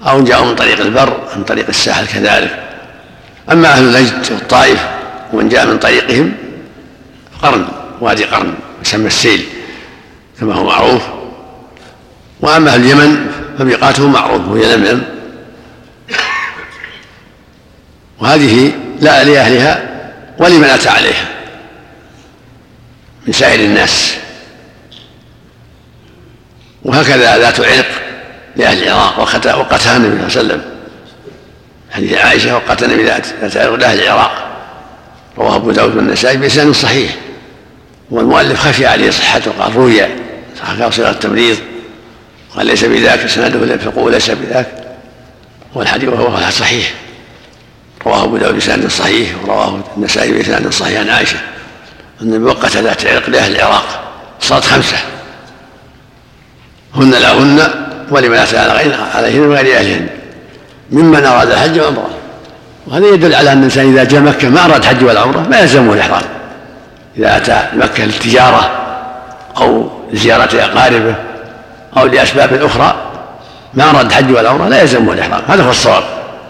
أو جاءوا من طريق البر من طريق الساحل كذلك. أما أهل نجد والطائف ومن جاء من طريقهم قرن وادي قرن يسمى السيل. كما هو معروف. وأما أهل اليمن فميقاتهم معروف وهي لملم وهذه لا لأهلها ولمن أتى عليها من سائر الناس. وهكذا ذات عرق لأهل العراق وقتها النبي صلى الله عليه وسلم. حديث عائشة وقت النبي ذات عرق لأهل العراق. رواه أبو داود والنسائي بإسناد صحيح. والمؤلف خفي عليه صحته قال روي صححه صيغة التمريض. قال ليس بذاك اسناده فقول ليس بذاك. والحديث وهو صحيح. رواه أبو داود بإسناد صحيح ورواه النسائي بإسناد صحيح عن عائشة. أن وقت ذات عرق لأهل العراق صارت خمسة. هن لهن ولمن أتى عليهن من غير أهلهن. ممن أراد الحج والعمرة. وهذا يدل على أن الإنسان إذا جاء مكة ما أراد الحج والعمرة ما يلزمه الإحرام. إذا أتى مكة للتجارة أو لزياره إقاربه أو لأسباب أخرى ما أراد الحج والعمرة لا يلزمه الإحرام. هذا هو الصواب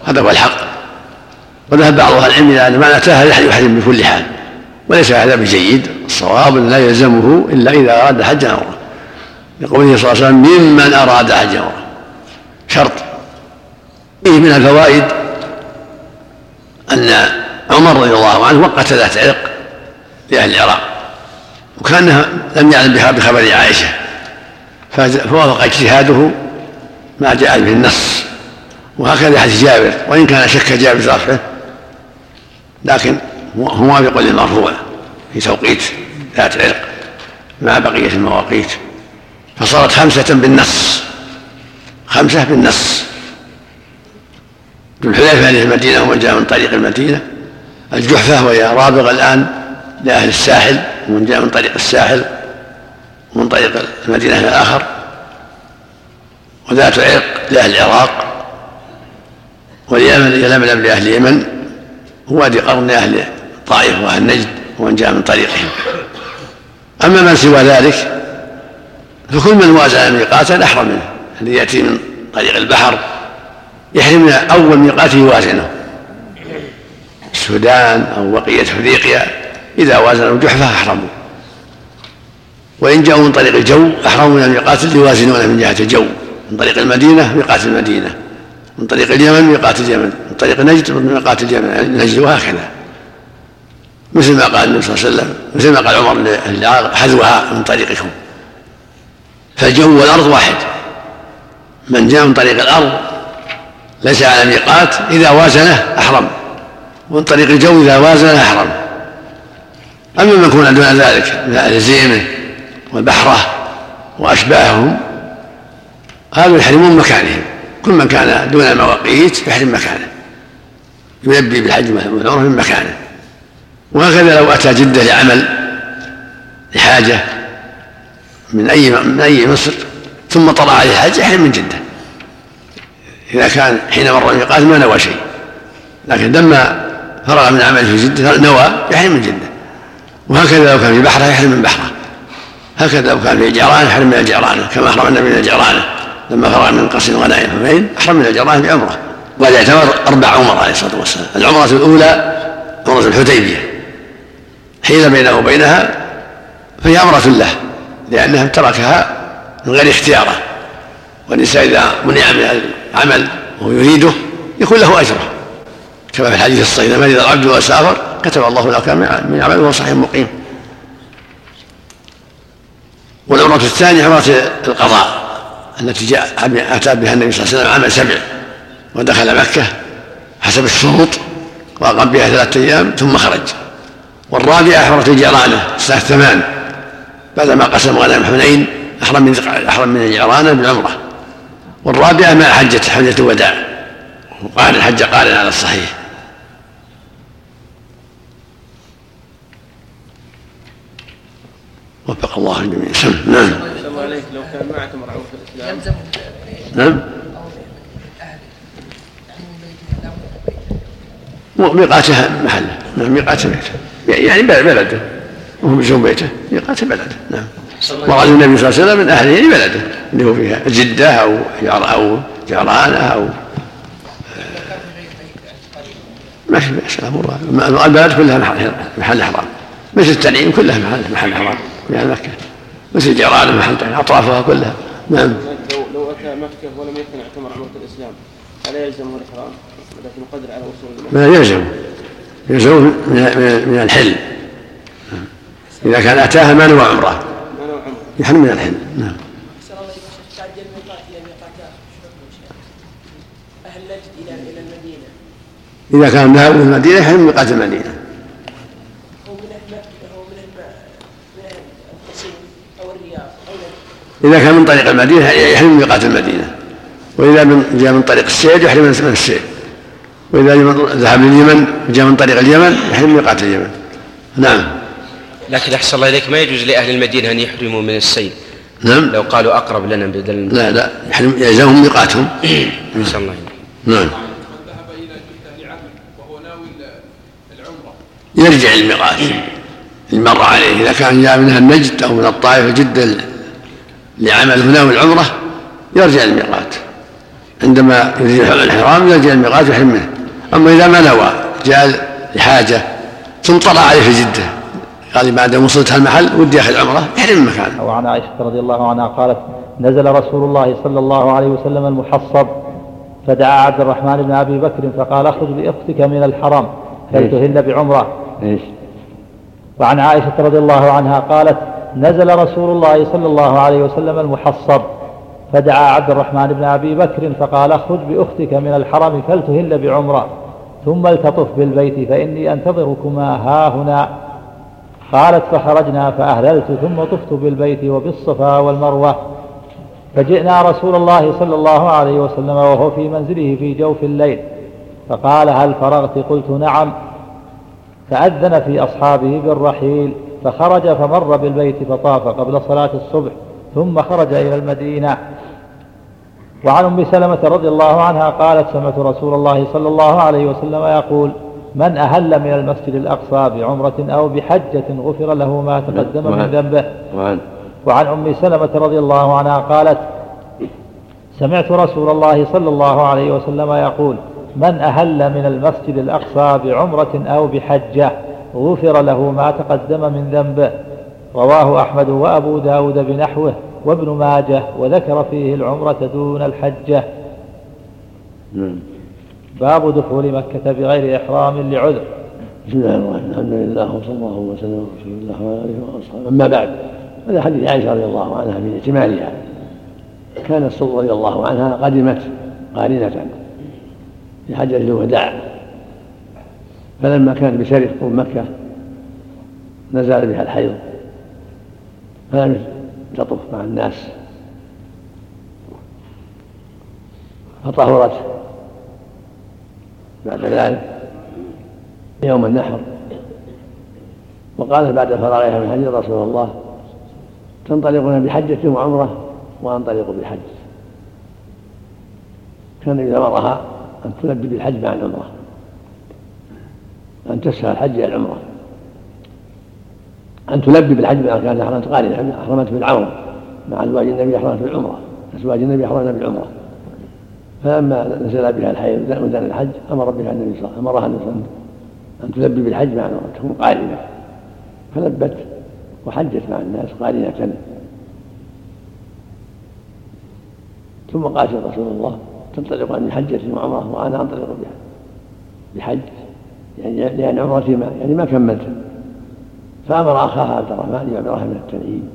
هذا هو الحق. وذهب بعض أهل العلم إلى أن من اتاها يحرم بكل حال وليس هذا بجيد. الصواب لا يلزمه إلا إذا أراد حجا عمره لقوله صلى الله عليه وسلم ممن أراد حجا أو شرط. فيه من الفوائد أن عمر رضي الله عنه وقت ذات عرق لأهل العراق. وكانه لم يعلم بها بخبر عائشة. فوافق اجتهاده ما جاء به النص. وهكذا حديث جابر وإن كان شك جابر في رفعه لكن هو موافق للمرفوع في توقيت ذات عرق مع بقيه المواقيت. فصارت خمسة بالنص. خمسة بالنص. ذو الحليفة للمدينه ومن جاء من طريق المدينة. الجحفة وهي رابغة الآن لأهل الساحل. ومن جاء من طريق الساحل ومن طريق المدينة الآخر وذات عرق لأهل العراق واليمن يلملم لأهل اليمن ووادي قرن لأهل الطائف وأهل نجد ومن جاء من طريقهم. أما من سوى ذلك فكل من وازن ميقاتا أحرم منه الذي يأتي من طريق البحر يحرم من أول ميقات يوازنه. السودان أو بقية أفريقيا إذا وازنوا جحفة أحرموا وإن جاءوا من طريق الجو أحرموا من الميقات اللي يوازنونه من جهة الجو. من طريق المدينة ميقات المدينة. من طريق اليمن ميقات اليمن. من طريق نجد ميقات اليمن. نجد وهكذا مثل ما قال النبي صلى الله عليه وسلم. مثل ما قال عمر حذوها من طريقكم. فالجو والأرض واحد. من جاء من طريق الأرض ليس على ميقات إذا وازنه أحرم. ومن طريق الجو إذا وازنه أحرم. أما من كان دون ذلك من أهل الزينة والبحرة وأشباههم. هذا يحرمون مكانهم كل من كان دون المواقيت يحرم مكانه. يلبي بالحج والعمرة من مكانه. وهكذا لو أتى جدة لعمل لحاجة من أي من أي مصر ثم طلع عليه الحج يحرم من جدة. إذا كان حين مر الميقات ما نوى شيء. لكن لما فرغ من عمله في جدة نوى يحرم من جدة. وهكذا لو كان في بحره يحرم من بحره. هكذا لو كان في جعرانه يحرم من الجعرانه كما احرم النبي من الجعرانه لما فرغ من قصر الغنائم حنين احرم من الجراح بعمره وقد اعتمر أربع عمر عليه الصلاة والسلام. العمرة الأولى عمرة الحديبية. حيل بينه وبينها فهي امره له لأنه تركها من غير اختياره. والانسان إذا منع من العمل وهو يريده يكون له أجره. كما في الحديث الصحيح إذا العبد وسافر كتب الله له من عمله وهو صحيح مقيم. والعمرة الثانية عمرة القضاء التي جاء أتى بها النبي صلى الله عليه وسلم عام سبع ودخل مكة حسب الشروط وأقام بها ثلاثة أيام ثم خرج. والرابعة حرة الجيرانة سنة ثمان بعدما قسم غنم حنين أحرم من أحرم من الجيرانة بالعمرة. والرابعة مع حجة حجة الوداع. وقال الحج قال على الصحيح. وفق الله الجميع. نعم. عليك لو كان ما اعتمر عمره الاسلام نعم ميقاتها محله نعم ميقات بيته. يعني بلده وهو بلزوم بيته. ميقات بلده نعم. مراد النبي صلى الله عليه وسلم من اهله يعني بلده. اللي هو فيها جدة أو أو جعرانه أو ما في بأس البلد كلها محل حرام مثل التنعيم كلها محل محل حرام في مكة. مثل جيرانه محل أطرافها كلها. نعم. لو لو أتى مكة ولم يكن اعتمر عمرة الإسلام الا يلزمه الإحرام؟ لكن قدر على وصول لا يلزم. يلزم من, من الحل. إذا كان أتاها ما نوى عمرة. يحرم من الحل. نعم. إذا كان ذهب إلى المدينة يحرم من ميقات المدينة. إذا كان من طريق المدينة يحرم من ميقات المدينة. وإذا من جاء من طريق السير يحرم من السير وإذا ذهب لليمن جاء من طريق اليمن يحرم من ميقات اليمن. نعم. لكن أحسن الله إليك ما يجوز لأهل المدينة أن يحرموا من السيل؟ نعم. لو قالوا أقرب لنا بدل لا لا. يحرم يلزمهم ميقاتهم. أحسن الله إليك. نعم. يرجع الميقات. إن مر عليه. إذا كان جاء منها النجد أو من الطائف جدة لعمل هنا والعمرة يرجع الميقات. عندما يريد الإحرام يرجع الميقات ويحرم منه. أما إذا ما نوى جاء لحاجة ثم طلع عليه في جدة. قال بعد ما وصلت المحل ودي أخذ عمرة يحرم مكانه. وعن عائشة رضي الله عنها قالت نزل رسول الله صلى الله عليه وسلم المحصب فدعا عبد الرحمن بن أبي بكر فقال اخرج بأختك من الحرم تهل بعمرة. إيش؟ وعن عائشة رضي الله عنها قالت نزل رسول الله صلى الله عليه وسلم المحصب فدعا عبد الرحمن بن أبي بكر فقال اخرج بأختك من الحرم فلتهل بعمرة ثم التطف بالبيت فإني أنتظركما ها هنا. قالت فخرجنا فأهللت ثم طفت بالبيت وبالصفا والمروة. فجئنا رسول الله صلى الله عليه وسلم وهو في منزله في جوف الليل فقال هل فرغت؟ قلت نعم. فأذن في أصحابه بالرحيل. فخرج فمر بالبيت فطاف قبل صلاة الصبح ثم خرج إلى المدينة. وعن أم سلمة رضي الله عنها قالت سمعت رسول الله صلى الله عليه وسلم يقول من أهل من المسجد الأقصى بعمرة أو بحجة غفر له ما تقدم من ذنبه. وعن وعن أم سلمة رضي الله عنها قالت سمعت رسول الله صلى الله عليه وسلم يقول من أهل من المسجد الأقصى بعمرة أو بحجة غفر له ما تقدم من ذنبه. رواه أحمد وأبو داود بنحوه وابن ماجه وذكر فيه العمرة دون الحجة. نعم. باب دخول مكة بغير إحرام لعذر. بسم الله الرحمن الرحيم. الحمد لله وصلى الله وسلم على رسول الله وعلى آله وأصحابه. أما بعد هذا حديث عائشة رضي الله عنها في احتمالها كانت السلطه رضي الله عنها قدمت قارنه في حجة الوداع. فلما كانت بشرف قرب مكه نزل بها الحيض. فلم تطف مع الناس. فطهرت بعد ذلك يوم النحر. وقالت بعد فراغها من حج رسول الله تنطلقون بحجة وعمرة وأنطلق بحج كان إذا مرها أن تلبي بالحج مع العمرة أن تسهل الحج إلى العمرة. أن تلبي بالحج مع كان أحرمت قارنة أحرمت بالعمرة مع أزواج النبي أحرمت بالعمرة. أزواج النبي أحرمنا بالعمرة. فلما نزل بها الحي ودان الحج أمر بها النبي صلى الله عليه وسلم أن تلبي بالحج مع العمرة. تكون قارنة. فلبت وحجت مع الناس قارنة. ثم قالت رسول الله تنطلق عن حجة وعمرة وأنا أنطلق بها. بحج. يعني لأن عمرتي ما يعني ما كملت. فأمر أخاها عبد الرحمن بن عبد من التنعيم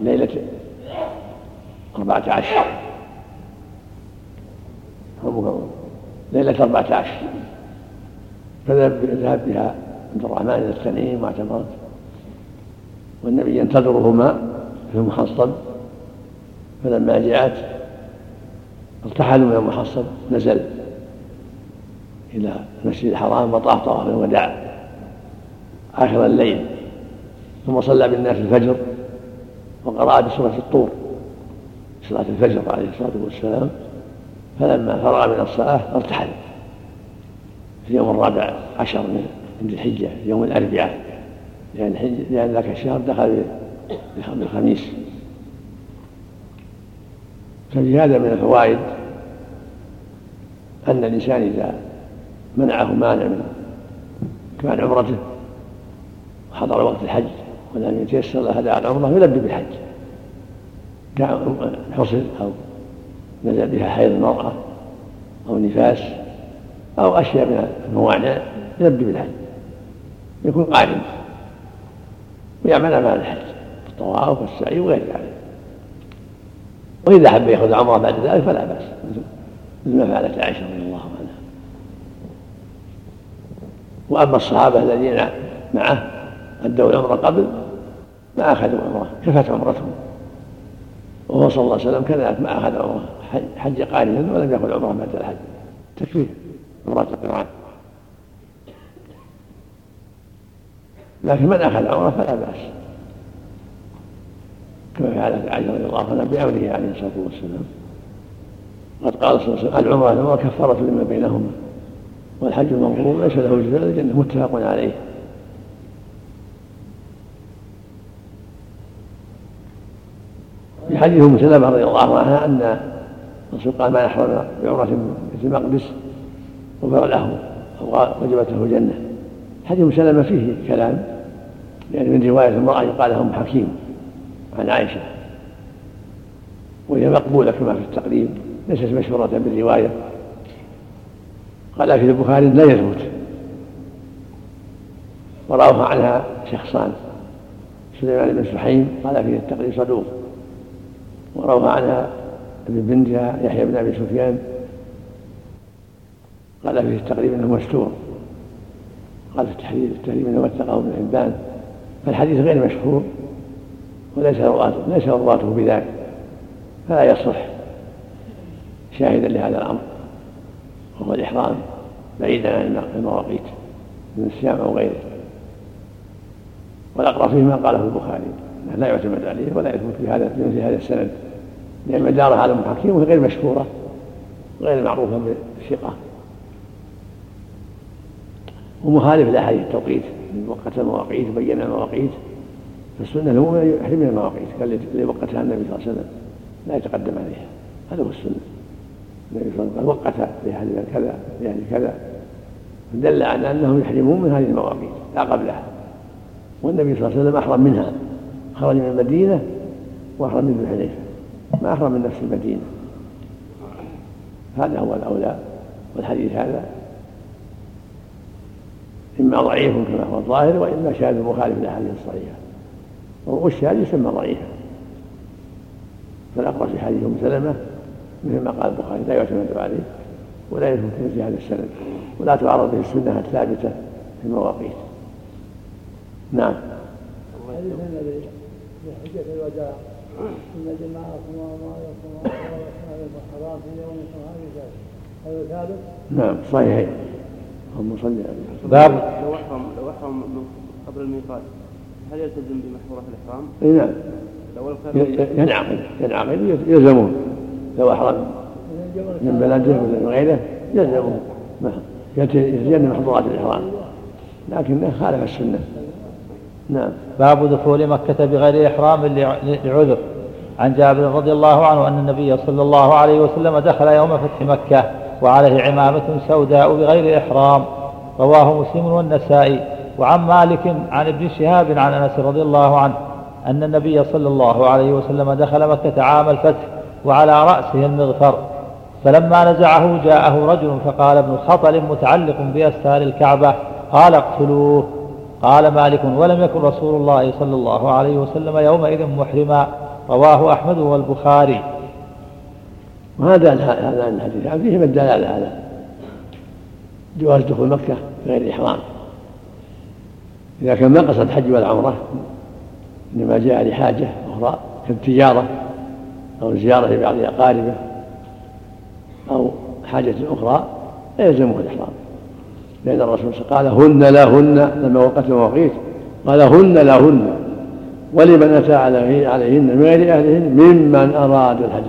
ليلة أربعة عشر. ليلة أربعة عشر. فذهب بها عبد الرحمن إلى التنعيم واعتمرت. والنبي ينتظرهما في المحصب. فلما جاءت ارتحلوا من المحصب نزل. إلى المسجد الحرام وطاف طواف الوداع آخر الليل ثم صلى بالناس الفجر وقرأ بسورة الطور صلاة الفجر عليه الصلاة والسلام. فلما فرغ من الصلاة ارتحل في اليوم الرابع عشر من عند الحجة يوم الأربعاء. لأن لأن ذاك الشهر دخل بالخميس. ففي هذا من الفوائد أن الإنسان إذا منعه مانع من كمال عمرته حضر وقت الحج ولم يتيسر له هذا على العمره يلبي بالحج. حصل أو نزل بها حيض المرأة أو نفاس أو أشياء من الموانع يلبي بالحج. يكون قارن ويعمل اعمال الحج الطواف والسعي وغير ذلك. وإذا حب يأخذ عمره بعد ذلك فلا بأس مثل ما فعلت عائشة رضي الله عنها. وأما الصحابة الذين معه أدوا العمرة قبل ما أخذوا عمرة كفت عمرتهم. وهو صلى الله عليه وسلم كذلك ما أخذ عمرة حج قارنا ولم يأخذ عمرة بعد الحج. تكفيه عمرة القرآن. لكن من أخذ عمرة فلا بأس. كما فعلت عائشة رضي الله عنها بأمره عليه الصلاة والسلام. قد قال صلى الله عليه وسلم العمرة العمرة كفارة لما بينهما. والحج المغفور ليس له جزاء الجنة متفق عليه. في حديث أم سلمة رضي الله عنها أن الرسول قال ما يحرم بعمرة في المقدس غفر له أو وجبت له الجنه حديث أم سلمة فيه كلام يعني من رواية المرأة يقال لها أم حكيم عن عائشة وهي مقبولة كما في التقريب ليست مشهورة بالرواية. قال في البخاري لا يثبت. ورواه عنها شخصان سليمان بن سحيم قال فيه التقريب صدوق. وروى عنها ابن بنتها يحيى بن أبي سفيان قال فيه التقريب إنه مستور. قال في التحرير التحريم إنه وثقه ابن حبان. فالحديث غير مشهور وليس رواته ليس رواته بذلك فلا يصح شاهدا لهذا الأمر. وهو الإحرام بعيدا عن المواقيت من الصيام أو غيره. والأقرب فيه ما قاله البخاري لا يعتمد عليه ولا يثبت في هذا في هذا السند لأن مدار هذا المحكم وهي غير مشهورة غير معروفة بالثقة. ومخالف لأحاديث التوقيت وقت المواقيت وبين المواقيت فالسنة له يحرم من المواقيت الذي وقتها النبي صلى الله عليه وسلم لا يتقدم عليها. هذا هو السنة. النبي صلى الله عليه وسلم وقت لأهل كذا لأهل كذا. فدل على أنهم يحرمون من هذه المواقيت لا قبلها. والنبي صلى الله عليه وسلم أحرم منها. خرج من المدينة وأحرم من الحليفة ما أحرم من نفس المدينة. هذا هو الأولى والحديث هذا. إما ضعيف كما هو الظاهر وإما شاذ مخالف للأحاديث الصحيحة. والشاذ يسمى ضعيفا. فالأقرب في حديث أم سلمة مثل ما قال البخاري لا يعتمد عليه ولا يثبت في هذا السند ولا تعرض به السنة الثابتة في المواقيت. نعم. حجة الوداع إن جماعكم وأموالكم حرام في يومكم هذا هذا ثابت؟ نعم صحيحين. اللهم صل على باب. لو احرم لو احرم قبل الميقات. هل يلتزم بمحظورات الإحرام؟ اي نعم. ينعقد ينعقد يلزمون. لو احرم من بلده ولا من غيره يلزمون يتجنب محظورات الإحرام. لكنه خالف السنة. نعم. باب دخول مكة بغير إحرام لعذر. عن جابر رضي الله عنه أن النبي صلى الله عليه وسلم دخل يوم فتح مكة وعليه عمامة سوداء بغير إحرام. رواه مسلم والنسائي. وعن مالك عن ابن شهاب عن أنس رضي الله عنه أن النبي صلى الله عليه وسلم دخل مكة عام الفتح وعلى رأسه المغفر. فلما نزعه جاءه رجل فقال ابن خطل متعلق بأستار الكعبة. قال اقتلوه. قال مالك ولم يكن رسول الله صلى الله عليه وسلم يومئذ محرما. رواه أحمد والبخاري. وهذا هذا الحديث فيه الدلالة على جواز دخول مكة بغير إحرام. إذا كان ما قصد الحج والعمرة إنما جاء لحاجة أخرى كالتجارة أو زيارة لبعض أقاربه أو حاجة أخرى لا يلزمه الإحرام. لأن الرسول قال هن لهن لما وقت المواقيت. قال هن لهن ولمن أتى عليهن من غير أهلهن ممن أراد الحج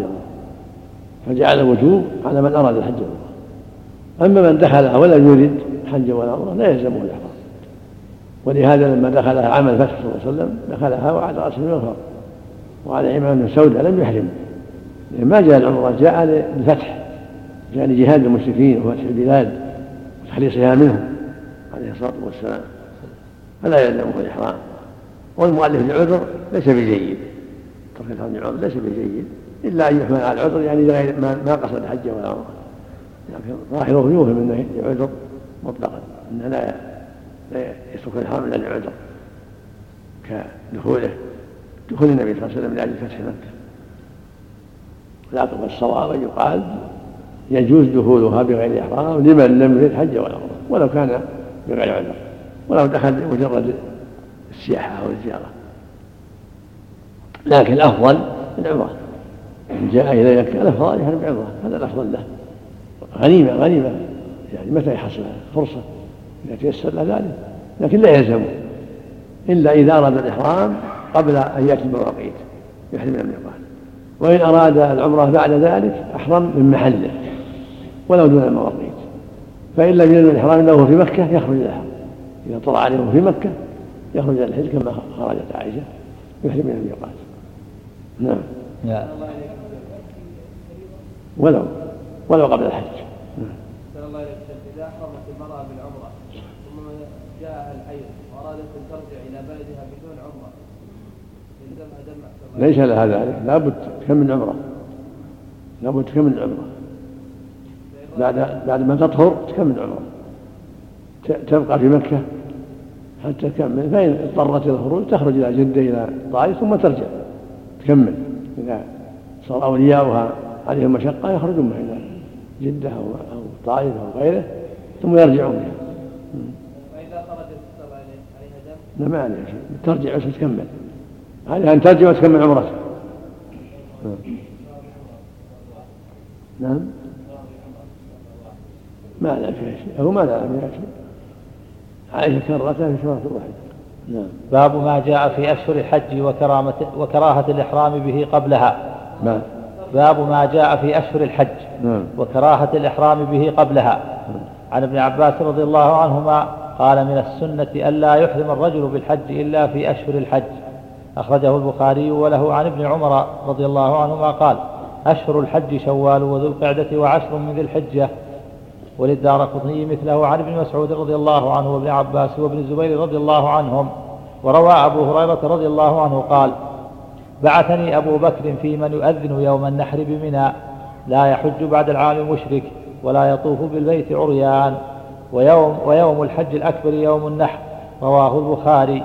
فجعل الوجوب على من أراد الحج أما من دخلها ولم يرد حج ولا عمرة لا يلزمه الإحرام. ولهذا لما دخلها عام الفتح صلى الله عليه وسلم دخلها وعلى رأسه المغفر وعلى عمام سوداء لم يحرم ما جاء العمرة جاء للفتح جاء لجهاد المشركين وفتح البلاد وتخليصها منهم عليه الصلاة والسلام. فلا يلزمه الإحرام. والمؤلف لعذر ليس بجيد ترك الحرم لعذر ليس بجيد إلا أن يحمل على العذر يعني غير ما قصد الحج ولا عمرة. لكن ظاهره يوهم أنه لعذر مطلقا أنه لا لا يترك الحرم إلا لعذر كدخوله. دخول النبي صلى الله عليه وسلم لأجل فتح مكة. لكن الصواب أن يقال يجوز دخولها بغير إحرام لمن لم يرد حج ولا عمرة ولو كان بغير عذر ولو دخل لمجرد السياحة أو الزيارة. لكن الأفضل العمرة إن جاء إلى مكة الأفضل يحرم بعمرة هذا الأفضل له. غنيمة غنيمة. يعني متى يحصل فرصة إذا تيسر له ذلك؟ لكن لا يلزمه إلا إذا أراد الإحرام قبل أن يأتي المواقيت يحرم من الميقات وإن أراد العمرة بعد ذلك أحرم من محله ولو دون المواقيت فإن لم ينوي الإحرام له في مكة يخرج إلى الحرم. إذا طلع عليه في مكة يخرج إلى الحج كما خرجت عائشة. يحرم من الميقات نعم. ولو ولو قبل الحج. نعم. الله إذا أحرمت المرأة بالعمرة ثم جاءها الحيض وأرادت أن ترجع إلى بلدها بدون عمرة ليس لها ذلك. لابد تكمل عمرة. لابد تكمل عمرة. بعد بعد ما تطهر تكمل عمرة. تبقى في مكة حتى تكمل. فإن اضطرت إلى الخروج تخرج إلى جدة إلى الطائف ثم ترجع. تكمل. إذا صار أولياؤها عليهم مشقة يخرجون إلى جدة أو أو الطائف أو غيره ثم يرجعون بها. فإذا خرجت عليها دم؟ لا ما عليها شيء. ترجع بس تكمل. عليها أن ترجع وتكمل عمرتها نعم. ما لا فيها شيء. هو ما لا فيها شيء. عائشة كررتها في سورة الواحد. نعم. باب ما جاء في أشهر الحج وكرامة وكراهة الإحرام به قبلها. ما. باب ما جاء في أشهر الحج نعم. وكراهة الإحرام به قبلها. عن ابن عباس رضي الله عنهما قال من السنة ألا يحرم الرجل بالحج إلا في أشهر الحج. أخرجه البخاري وله عن ابن عمر رضي الله عنهما قال أشهر الحج شوال وذو القعدة وعشر من ذي الحجة. وللدار قطني مثله عن ابن مسعود رضي الله عنه وابن عباس وابن الزبير رضي الله عنهم. وروى أبو هريرة رضي الله عنه قال بعثني أبو بكر في من يؤذن يوم النحر بمنى. لا يحج بعد العام مشرك ولا يطوف بالبيت عريان. ويوم, ويوم الحج الأكبر يوم النحر. رواه البخاري.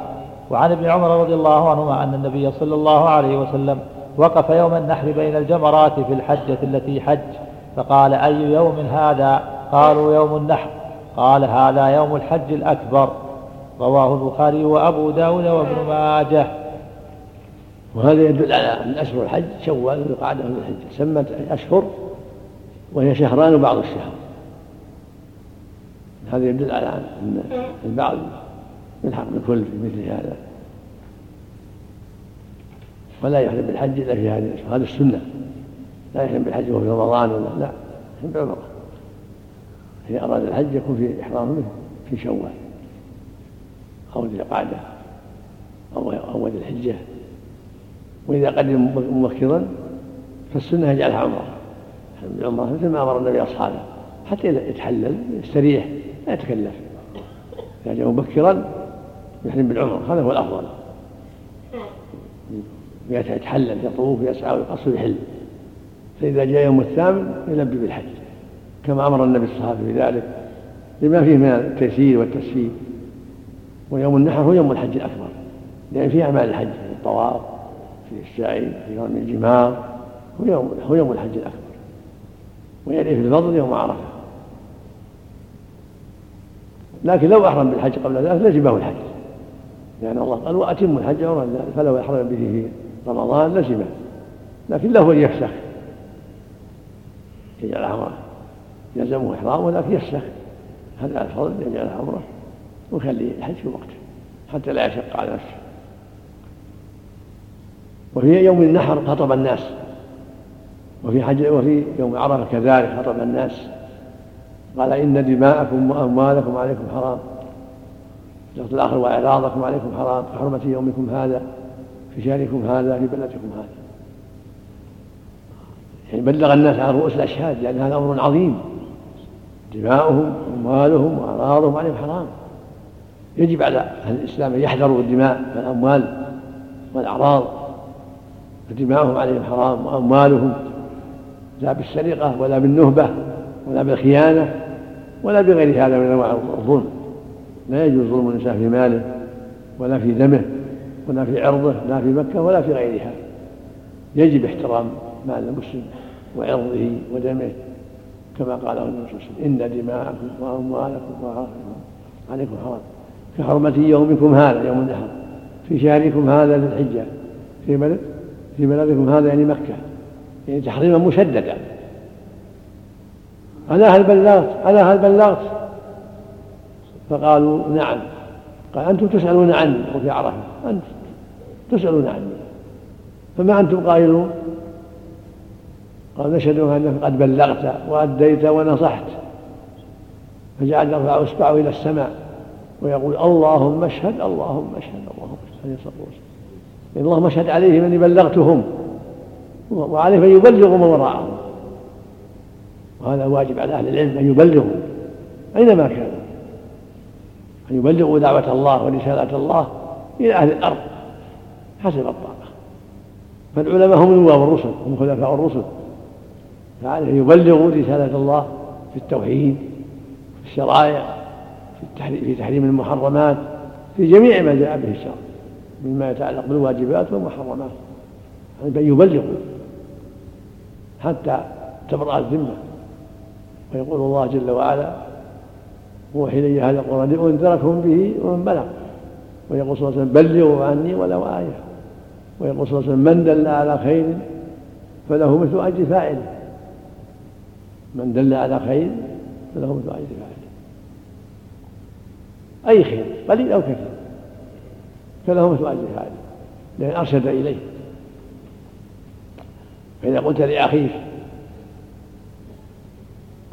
وعن ابن عمر رضي الله عنهما أن النبي صلى الله عليه وسلم وقف يوم النحر بين الجمرات في الحجة التي حج. فقال أي يوم هذا؟ قالوا يوم النحر. قال هذا يوم الحج الأكبر. رواه البخاري وأبو داود وابن ماجه. وهذا يدل على أن أشهر الحج شوال وذو القعدة وذو الحجة سمت أشهر وهي شهران وبعض الشهر. هذا يدل على أن البعض يلحق بالكل في مثل هذا. ولا يحرم بالحج إلا في هذه هذه السنة. لا يحرم بالحج وهو في رمضان ولا لا. يحرم بالعمرة إذا أراد الحج يكون في إحرامه في شوال. أو ذي القعدة. أو أو ذي الحجة. وإذا قدم مبكرا فالسنة يجعلها عمرة. العمرة مثل ما أمر النبي أصحابه. حتى يتحلل يستريح لا يتكلف. إذا جاء مبكرا يحرم بالعمرة هذا هو الأفضل. يتحلل يطوف يسعى ويقصر ويحل فإذا جاء يوم الثامن يلبي بالحج. كما أمر النبي الصحابة بذلك. لما فيه من التيسير والتسهيل ويوم النحر هو يوم الحج الأكبر. لأن فيه أعمال الحج في الطواف في السعي في رمي الجمار. هو يوم هو يوم الحج الأكبر. ويليه في الفضل يوم عرفة. لكن لو أحرم بالحج قبل ذلك لزمه الحج. لأن الله قال وأتم الحج عمرا فلو أحرم به في رمضان لزمه لكن له أن يفسخ. يجعل عمره يلزمه إحرام ولكن يفسخ. هذا الفضل يجعل عمره ويخلي الحج في وقته حتى لا يشق على نفسه. وفي يوم النحر خطب الناس. وفي حج وفي يوم عرفة كذلك خطب الناس. قال إن دماءكم وأموالكم عليكم حرام. اللفظ الآخر واعراضكم عليكم حرام كحرمه يومكم هذا في شهركم هذا في بلدكم هذا. يعني بلغ الناس عن رؤوس الأشهاد لأن هذا أمر عظيم. دماؤهم واموالهم واعراضهم عليهم حرام. يجب على أهل الإسلام أن يحذروا الدماء والأموال والأعراض. فدماؤهم عليهم حرام وأموالهم لا بالسرقة ولا بالنهبة ولا بالخيانة ولا بغير هذا من أنواع الظلم. لا يجوز ظلم الإنسان في ماله ولا في دمه ولا في عرضه لا في مكة ولا في غيرها. يجب احترام مال المسلم وعرضه ودمه كما قال النبي صلى الله عليه وسلم إن دماءكم وأموالكم واعراضكم عليكم حرام. كحرمة يومكم هذا يوم النحر. في شهركم هذا ذي الحجة. في بلد في بلدكم هذا يعني مكة. يعني تحريما مشددا. ألا هل بلغت ألا هل بلغت فقالوا نعم. قال أنتم تسألون عني. وفي عرفة أنتم تسألون عني. فما أنتم قائلون؟ قال نشهد أنك قد بلغت وأديت ونصحت. فجعل يرفع إصبعه إلى السماء ويقول اللهم اشهد اللهم اشهد اللهم اشهد. عليه الصلاة والسلام. اللهم اشهد عليه من بلغتهم. وعليه من يبلغ من وراءهم. وهذا واجب على أهل العلم أن يبلغوا أينما كانوا. أن يبلغوا دعوة الله ورسالة الله إلى أهل الأرض حسب الطاقة. فالعلماء هم نواب الرسل هم خلفاء الرسل. فعليه أن يبلغوا رسالة الله في التوحيد في الشرائع في تحريم المحرمات في جميع ما جاء به الشرع مما يتعلق بالواجبات والمحرمات. بأن يبلغوا حتى تبرأ الذمة. ويقول الله جل وعلا أوحي إلي هذا القرآن لأنذركم به ومن بلغ. ويقول صلى الله عليه وسلم بلغوا عني ولو آية. ويقول صلى الله عليه وسلم من دل على خير فله مثل أجر فاعله من دل على خير فله مثل أجر فاعله أي خير؟ قليل أو كثير؟ فله مثل أجر فاعله لأن أرشد إليه. فإذا قلت لأخيك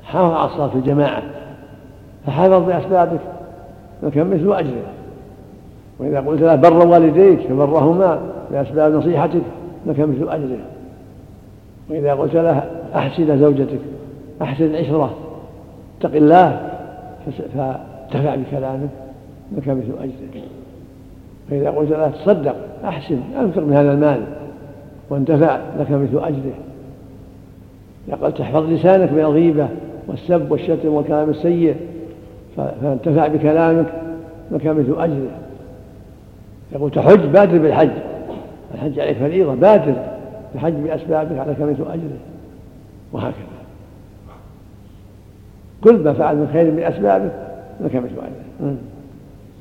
حافظ على الصلاة الجماعة. فحافظ بأسبابك فكم مثل أجره وإذا قلت له بر والديك فبرهما بأسباب نصيحتك لك مثل أجره وإذا قلت له أحسن زوجتك أحسن العشرة اتق الله فانتفع بكلامك لك مثل أجره فإذا قلت له تصدق أحسن أنفق من هذا المال وانتفع لك مثل أجره إذا قلت احفظ لسانك من الغيبة والسب والشتم والكلام السيء فانتفع بكلامك لك مثل أجره يقول تحج بادر بالحج. الحج عليك فريضة بادر بالحج بأسبابك عليك مثل أجره وهكذا. كل ما فعل من خير بأسبابه لك مثل أجره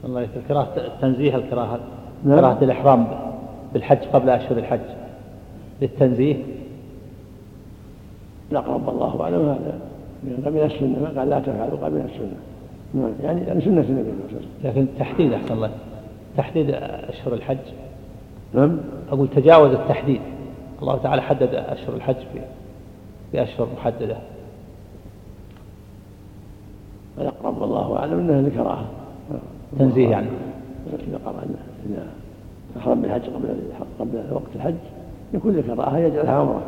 الله يذكر كراهة التنزيه الكراهة نعم. كراهة الإحرام بالحج قبل أشهر الحج. للتنزيه. الأقرب الله أعلم هذا. من السنة. ما قال لا تفعلوا من السنة. نعم يعني يعني سنة النبي صلى الله عليه وسلم لكن تحديد أحسن الله. تحديد أشهر الحج. نعم. أقول تجاوز التحديد. الله تعالى حدد أشهر الحج بأشهر محددة. الأقرب والله أعلم أنها لكراهة تنزيه يعني. إذا قرأ إذا أحرم بالحج قبل قبل وقت الحج يكون لكراهة يجعلها عمرة.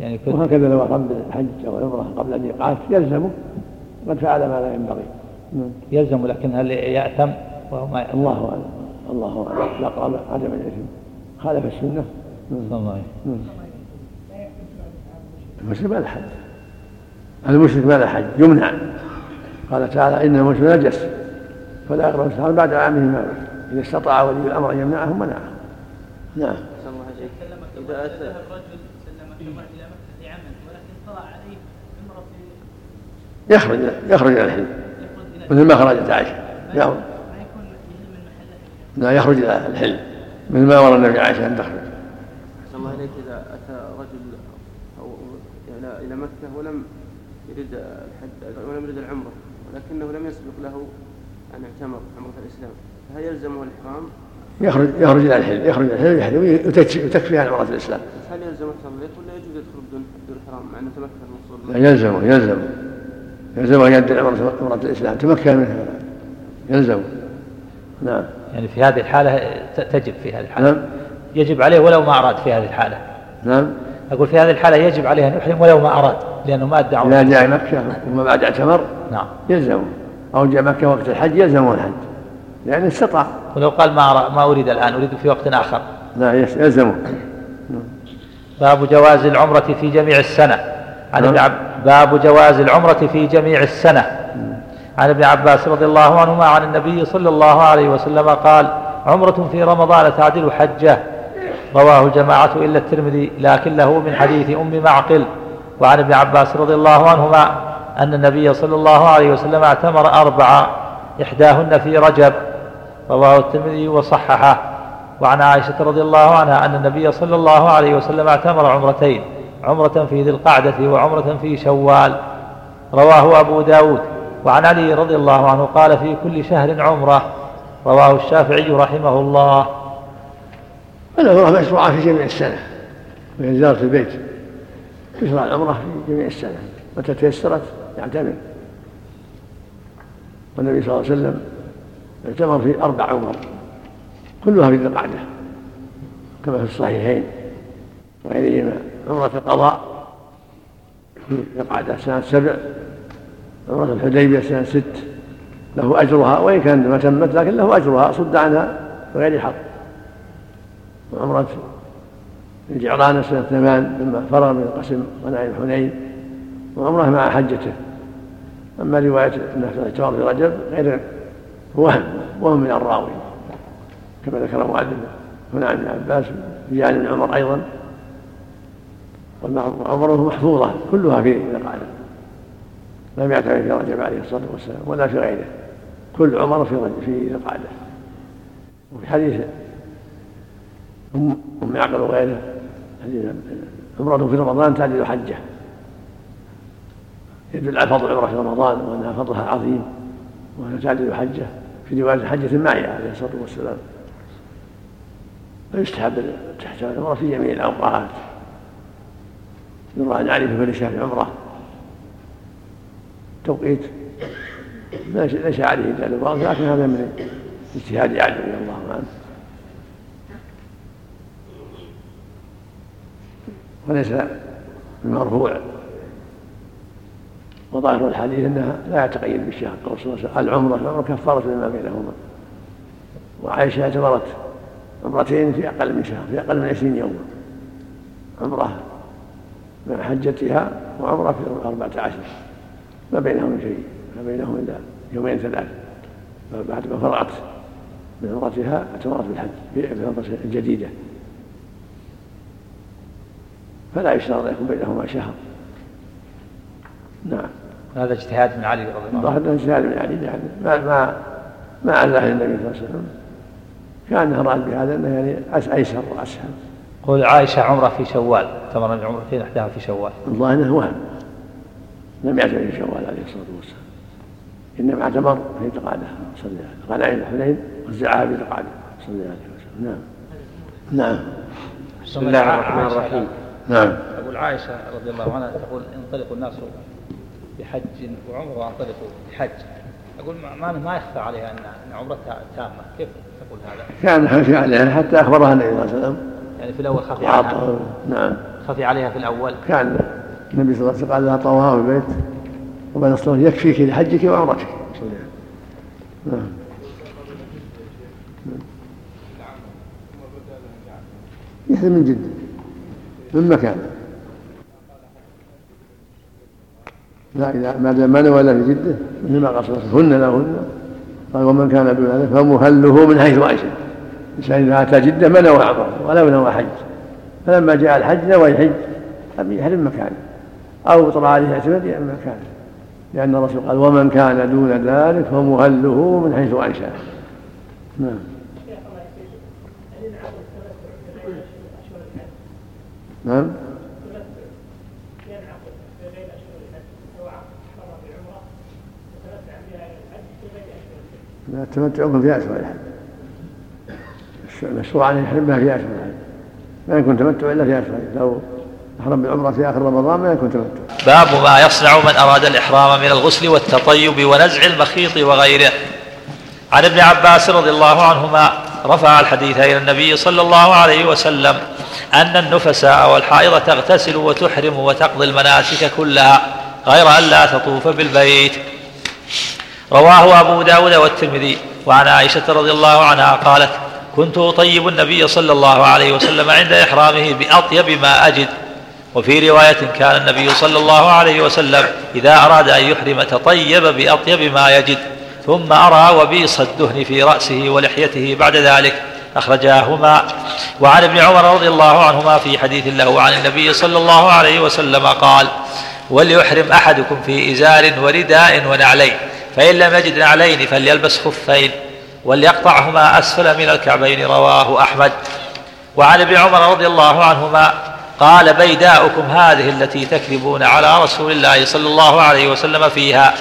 يعني وهكذا لو أحرم بالحج أو عمرة قبل أن يقعد يلزمه. قد فعل ما لا ينبغي. يلزم لكن هل يأثم وهو ما يأثم الله أعلم. الله أعلم. الأقرب عدم الإثم خالف السنة. صلى الله عليه المشرك ما له حج المشرك ما له حج يمنع. قال تعالى إن المشرك نجس فلا يقرب السلام بعد عامه ما إذا استطاع ولي الأمر أن يمنعه منعه. نعم. إذا أتى. يخرج يخرج إلى الحلم مثل ما خرجت عائشه نعم لا يخرج إلى الحلم مثل ما أمر النبي عائشه أن تخرج. الله اليك إذا أتى رجل أو إلى مكة ولم يريد الحج ولم يريد العمرة ولكنه لم يسبق له أن اعتمر عمرة الإسلام فهل يلزمه الإحرام؟ يخرج يخرج إلى الحلم يخرج إلى الحلم يحرم وتكفي عن عمرة الإسلام. هل يلزم من ولا يجوز يدخل بدون بدون إحرام مع أنه تمكن من الوصول؟ يلزمه يلزمه يلزم أن يدعي عمرة الإسلام. تمكن منها. يلزم. نعم. يعني في هذه الحالة تجب في هذه الحالة. نعم. يجب عليه ولو ما أراد في هذه الحالة. نعم. أقول في هذه الحالة يجب عليه أن يحرم ولو ما أراد لأنه ما أدعى إذا جاء مكة وما بعد اعتمر نعم. يلزمه أو جاء مكة وقت الحج يلزمه الحج. لأنه استطاع. ولو قال ما ما أريد الآن أريد في وقت آخر. لا يلزمه. باب جواز العمرة في جميع السنة. عن ابن عبد باب جواز العمرة في جميع السنة. عن ابن عباس رضي الله عنهما عن النبي صلى الله عليه وسلم قال عمرة في رمضان تعدل حجة. رواه الجماعة إلا الترمذي لكن له من حديث أم معقل. وعن ابن عباس رضي الله عنهما أن النبي صلى الله عليه وسلم اعتمر أربعة إحداهن في رجب. رواه الترمذي وصححه. وعن عائشة رضي الله عنها أن النبي صلى الله عليه وسلم اعتمر عمرتين. عمرة في ذي القعدة وعمرة في شوال. رواه أبو داود. وعن علي رضي الله عنه قال في كل شهر عمرة. رواه الشافعي رحمه الله. العمرة مشروعة في جميع السنة. وهي زيارة البيت. تشرع العمرة في جميع السنة. متى تيسرت؟ يعتمر والنبي صلى الله عليه وسلم اعتمر في أربع عمر. كلها في ذي القعدة. كما في الصحيحين. وغيرهما. عمرة القضاء في القعدة سنة سبع عمرة الحديبية سنة ست له أجرها وإن كان ما تمت لكن له أجرها صد عنها بغير حق. وعمرة الجعرانة سنة ثمان لما فرغ من القسم غنائم حنين وعمرة مع حجته. أما رواية أنه اعتمر في رجب غير وهم وهم من الراوي كما ذكر المؤلف هنا عن ابن عباس في عن عمر أيضا. وعمره محفوظة كلها في القعدة لم يعتمر في رجب عليه الصلاة والسلام ولا في غيره. كل عمر في في القعدة وفي حديث أم يعقل وغيره عمرة في رمضان تعدل حجة. يدل على فضل العمرة في رمضان وأنها فضلها عظيم وأنها تعدل حجة في رواية حجة معي عليه الصلاة والسلام. فيستحب تحت العمرة في جميع الأوقات. يروى عن علي كل شهر عمرة. توقيت. ليس عليه دليل لكن هذا من اجتهاد علي رضي الله عنه. وليس المرفوع. وظاهر الحديث أنها لا يتقيد بالشهر قول صلى الله عليه وسلم العمرة العمرة كفارة لما بينهما. وعائشة اعتبرت عمرتين في أقل من شهر في أقل من عشرين يوما. عمرة مع حجتها وعمره في أربعة عشر. ما بينهم شيء. ما بينهم إلا يومين ثلاث. فبعد ما فرغت من عمرتها اعتمرت بالحج في العمرة الجديدة فلا يشترط أن يكون بينهما شهر. نعم. هذا اجتهاد من علي رضي الله عنه. اجتهاد من علي. يعني ما ما ما عزاه النبي صلى الله عليه وسلم. كان اراد بهذا انه يعني أيسر وأسهل. قول عائشة عمرة في شوال تمر عمرتين إحداها في شوال. الله إنه وهم. لم يعتمر في شوال عليه الصلاة والسلام. إنما اعتمر في تقاده صلى الله عليه وسلم الحنين وزعها في تقاده صلى الله عليه وسلم. نعم. نعم. بسم الله الرحمن الرحيم. نعم. أقول عائشة رضي الله عنها تقول انطلق الناس بحج وعمرة وانطلقوا بحج. أقول ما ما يخفى عليها أن أن عمرتها تامة. كيف تقول هذا؟ كان خفي عليها حتى أخبرها النبي صلى الله عليه وسلم. يعني في الأول خفي عليها. نعم. خفي عليها في الأول. كان النبي صلى الله عليه وسلم قال لها طواها في البيت وبعد الصلاة يكفيك لحجك وعمرتك. نعم. يحرم من جده من مكان. لا إذا ما دام ما نوى في جدة مثل ما قال هن لهن. قال ومن كان دون ذلك فمهله من حيث أنشأ الإنسان إذا أتى جدة ما نوى عمره ولا نوى حج. فلما جاء الحج نوى الحج. يحرم مكانه أو طلع عليه اعتماد مكانه لأن الرسول قال ومن كان دون ذلك فمهله من حيث أنشأ. نعم. نعم. لا التمتع في أشهر الحج المشروع أن يحرم بها في أشهر ما يكون تمتع إلا في أشهر لو أحرم بالعمرة في آخر رمضان ما يكون تمتع. باب ما يصنع من أراد الإحرام من الغسل والتطيب ونزع المخيط وغيره. عن ابن عباس رضي الله عنهما رفع الحديث إلى النبي صلى الله عليه وسلم أن النفساء والحائض تغتسل وتحرم وتقضي المناسك كلها غير أن لا تطوف بالبيت. رواه أبو داود والترمذي. وعن عائشة رضي الله عنها قالت كنت أطيب النبي صلى الله عليه وسلم عند إحرامه بأطيب ما أجد. وفي رواية كان النبي صلى الله عليه وسلم إذا أراد أن يحرم تطيب بأطيب ما يجد. ثم أرى وبيص الدهن في رأسه ولحيته بعد ذلك. أخرجاهما. وعن ابن عمر رضي الله عنهما في حديث له عن النبي صلى الله عليه وسلم قال وليحرم أحدكم في إزار ورداء ونعلين فإن لم يجد نعلين فليلبس خفين. وليقطعهما أسفل من الكعبين رواه أحمد. وعن ابن عمر رضي الله عنهما قال بيداؤكم هذه التي تكذبون على رسول الله صلى الله عليه وسلم فيها.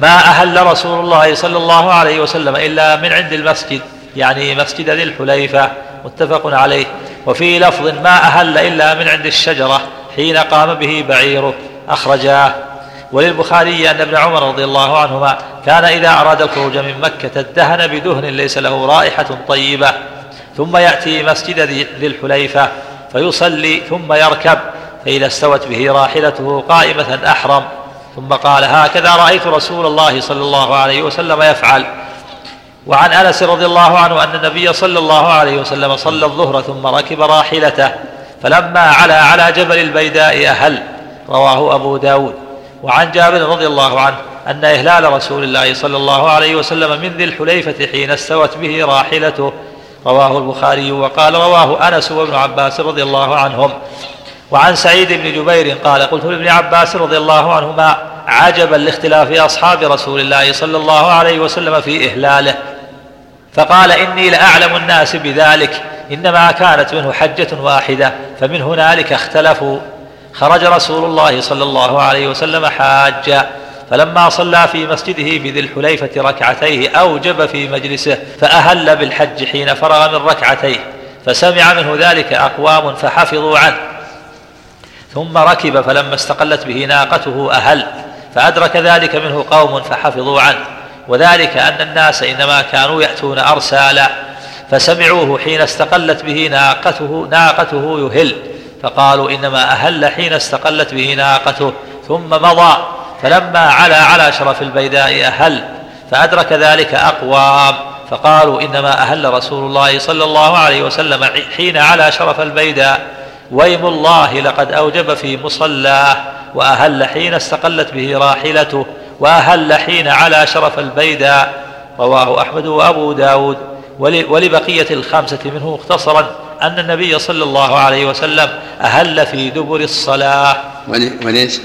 ما أهل رسول الله صلى الله عليه وسلم إلا من عند المسجد يعني مسجد ذي الحليفة متفق عليه. وفي لفظ ما أهل إلا من عند الشجرة حين قام به بعيره أخرجاه. وللبخاري أن ابن عمر رضي الله عنهما كان إذا أراد الخروج من مكة ادهن بدهن ليس له رائحة طيبة ثم يأتي مسجد ذي الحليفة فيصلي ثم يركب فإذا استوت به راحلته قائمة أحرم. ثم قال هكذا رأيت رسول الله صلى الله عليه وسلم يفعل. وعن أنس رضي الله عنه أن النبي صلى الله عليه وسلم صلى الظهر ثم ركب راحلته فلما علا على جبل البيداء أهل. رواه أبو داود. وعن جابر رضي الله عنه أن إهلال رسول الله صلى الله عليه وسلم من ذي الحليفة حين استوت به راحلته. رواه البخاري وقال رواه أنس وابن عباس رضي الله عنهم. وعن سعيد بن جبير قال قلت لابن عباس رضي الله عنهما عجبا لاختلاف أصحاب رسول الله صلى الله عليه وسلم في إهلاله. فقال إني لأعلم الناس بذلك إنما كانت منه حجة واحدة فمن هنالك اختلفوا. خرج رسول الله صلى الله عليه وسلم حاجا فلما صلى في مسجده بذي الحليفة ركعتيه أوجب في مجلسه فأهل بالحج حين فرغ من ركعتيه فسمع منه ذلك أقوام فحفظوا عنه. ثم ركب فلما استقلت به ناقته أهل فأدرك ذلك منه قوم فحفظوا عنه. وذلك أن الناس إنما كانوا يأتون أرسالا فسمعوه حين استقلت به ناقته ناقته يهل فقالوا إنما أهل حين استقلت به ناقته ثم مضى. فلما علا على شرف البيداء أهل فأدرك ذلك أقوام فقالوا إنما أهل رسول الله صلى الله عليه وسلم حين على شرف البيداء. ويم الله لقد أوجب في مصلاه وأهل حين استقلت به راحلته وأهل حين على شرف البيداء. رواه أحمد وأبو داود. ولبقية الخامسة منه مختصرا أن النبي صلى الله عليه وسلم أهل في دبر الصلاة. وليش؟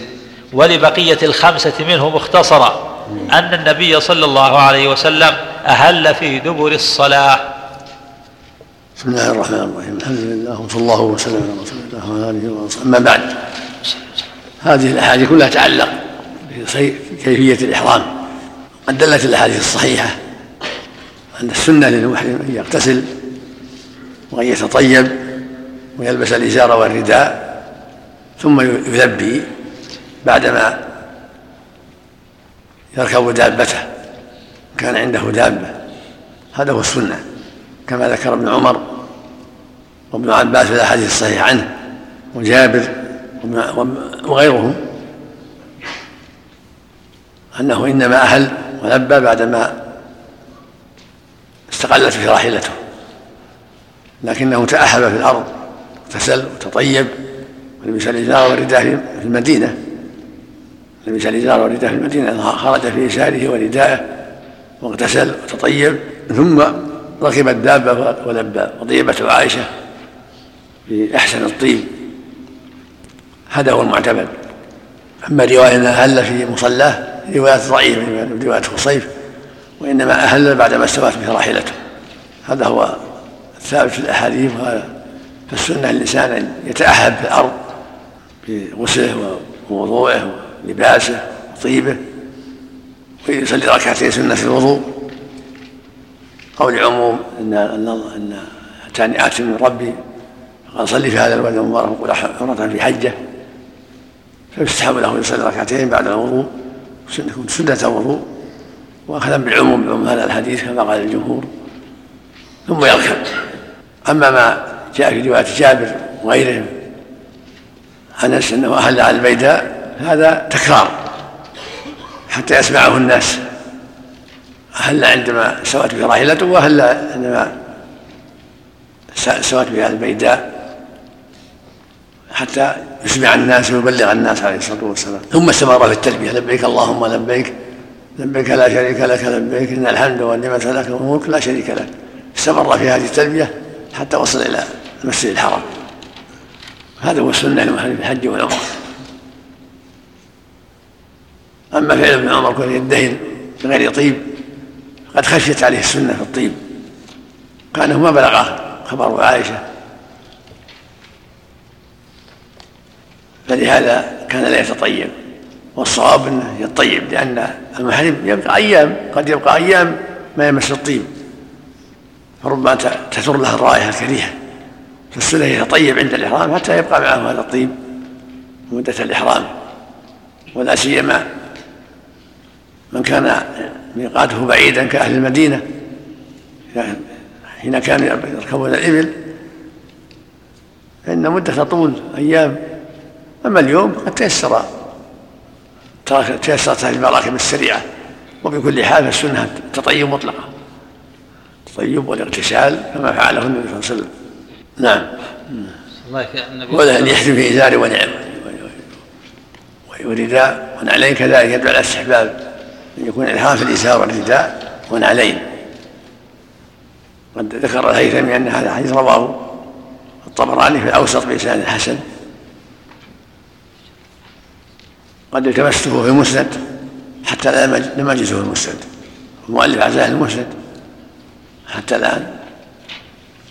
ولبقية الخمسة منه مختصرا أن النبي صلى الله عليه وسلم أهل في دبر الصلاة. بسم الله الرحمن الرحيم. الحمد لله وصلى الله وسلم على رسول الله وعلى آله وصحبه. أما بعد هذه الأحاديث كلها تعلق بكيفية الإحرام. قد دلت الأحاديث الصحيحة أن السنة للمحرم أن يغتسل وأن يتطيب ويلبس الإزار والرداء ثم يلبي بعدما يركب دابته كان عنده دابة. هذا هو السنة كما ذكر ابن عمر وابن عباس في الأحاديث الصحيحة عنه وجابر وغيرهم. أنه إنما أهل ولبى بعدما استقلت في راحلته. لكنه تأهب في الأرض اغتسل وتطيب ولبس الإزار والرداء في المدينة. لبس الإزار والرداء في المدينة خرج في إزاره ورداءه واغتسل وتطيب. ثم ركب الدابة ولبى وطيبته عائشة بأحسن الطيب. هذا هو المعتمد. أما رواية أنها أهل في مصلاه روايات ضعيفة رواية خصيف وإنما أهل بعدما استوت به راحلته. هذا هو الثابت في الأحاديث فالسنة الإنسان أن يتأهب في الأرض بغسله ووضوءه ولباسه وطيبه ويصلي ركعتين سنة الوضوء. قول عموم ان إن إن اتاني ات من ربي قال صلي في هذا الواد المبارك وقل عمرة في حجة. فيستحب له يصلي ركعتين بعد الوضوء سنة الوضوء. واخذا بالعموم بعموم هذا الحديث كما قال الجمهور. ثم يركب. أما ما جاء في رواية جابر وغيرهم أنس أنه أهل على البيداء هذا تكرار حتى يسمعه الناس. أهل عندما سوت به راحلته وأهل عندما سوت بها البيداء حتى يسمع الناس ويبلغ الناس عليه الصلاة والسلام. ثم استمر في التلبية. لبيك اللهم لبيك لبيك لا شريك لك لبيك إن الحمد والنعمة لك والملك لا شريك لك. استمر في هذه التلبية حتى وصل إلى المسجد الحرام. هذا هو السنة لمحرم الحج والعمرة. أما فعل ابن عمر كون يدهن بغير طيب قد خشيت عليه السنة في الطيب. كأنه ما بلغه خبر عائشة. فلهذا كان لا يتطيب والصواب إنه يطيب لأن المحرم يبقى أيام قد يبقى أيام ما يمس الطيب. فربما تثر له الرائحة الكريهة. فالسنة يتطيب عند الإحرام حتى يبقى معه هذا الطيب مدة الإحرام. ولا سيما من كان ميقاته بعيدا كأهل المدينة حين كانوا يركبون الإبل فإن مدة تطول أيام أما اليوم قد تيسر تيسرت هذه المراكب السريعة وبكل حال فالسنة التطيب مطلقة التطيب والاغتسال كما فعله النبي صلى الله عليه وسلم. نعم. ولا أن يحذف في إزار ونعم. ورداء ونعلين كذلك يدعو على الاستحباب أن يكون في الإزار والرداء ونعلين قد ذكر الهيثمي أن هذا الحديث رواه الطبراني في الأوسط بإسناد حسن. قد التمسته في المسند حتى لم أجده في المسند. المؤلف عزاه المسند حتى الآن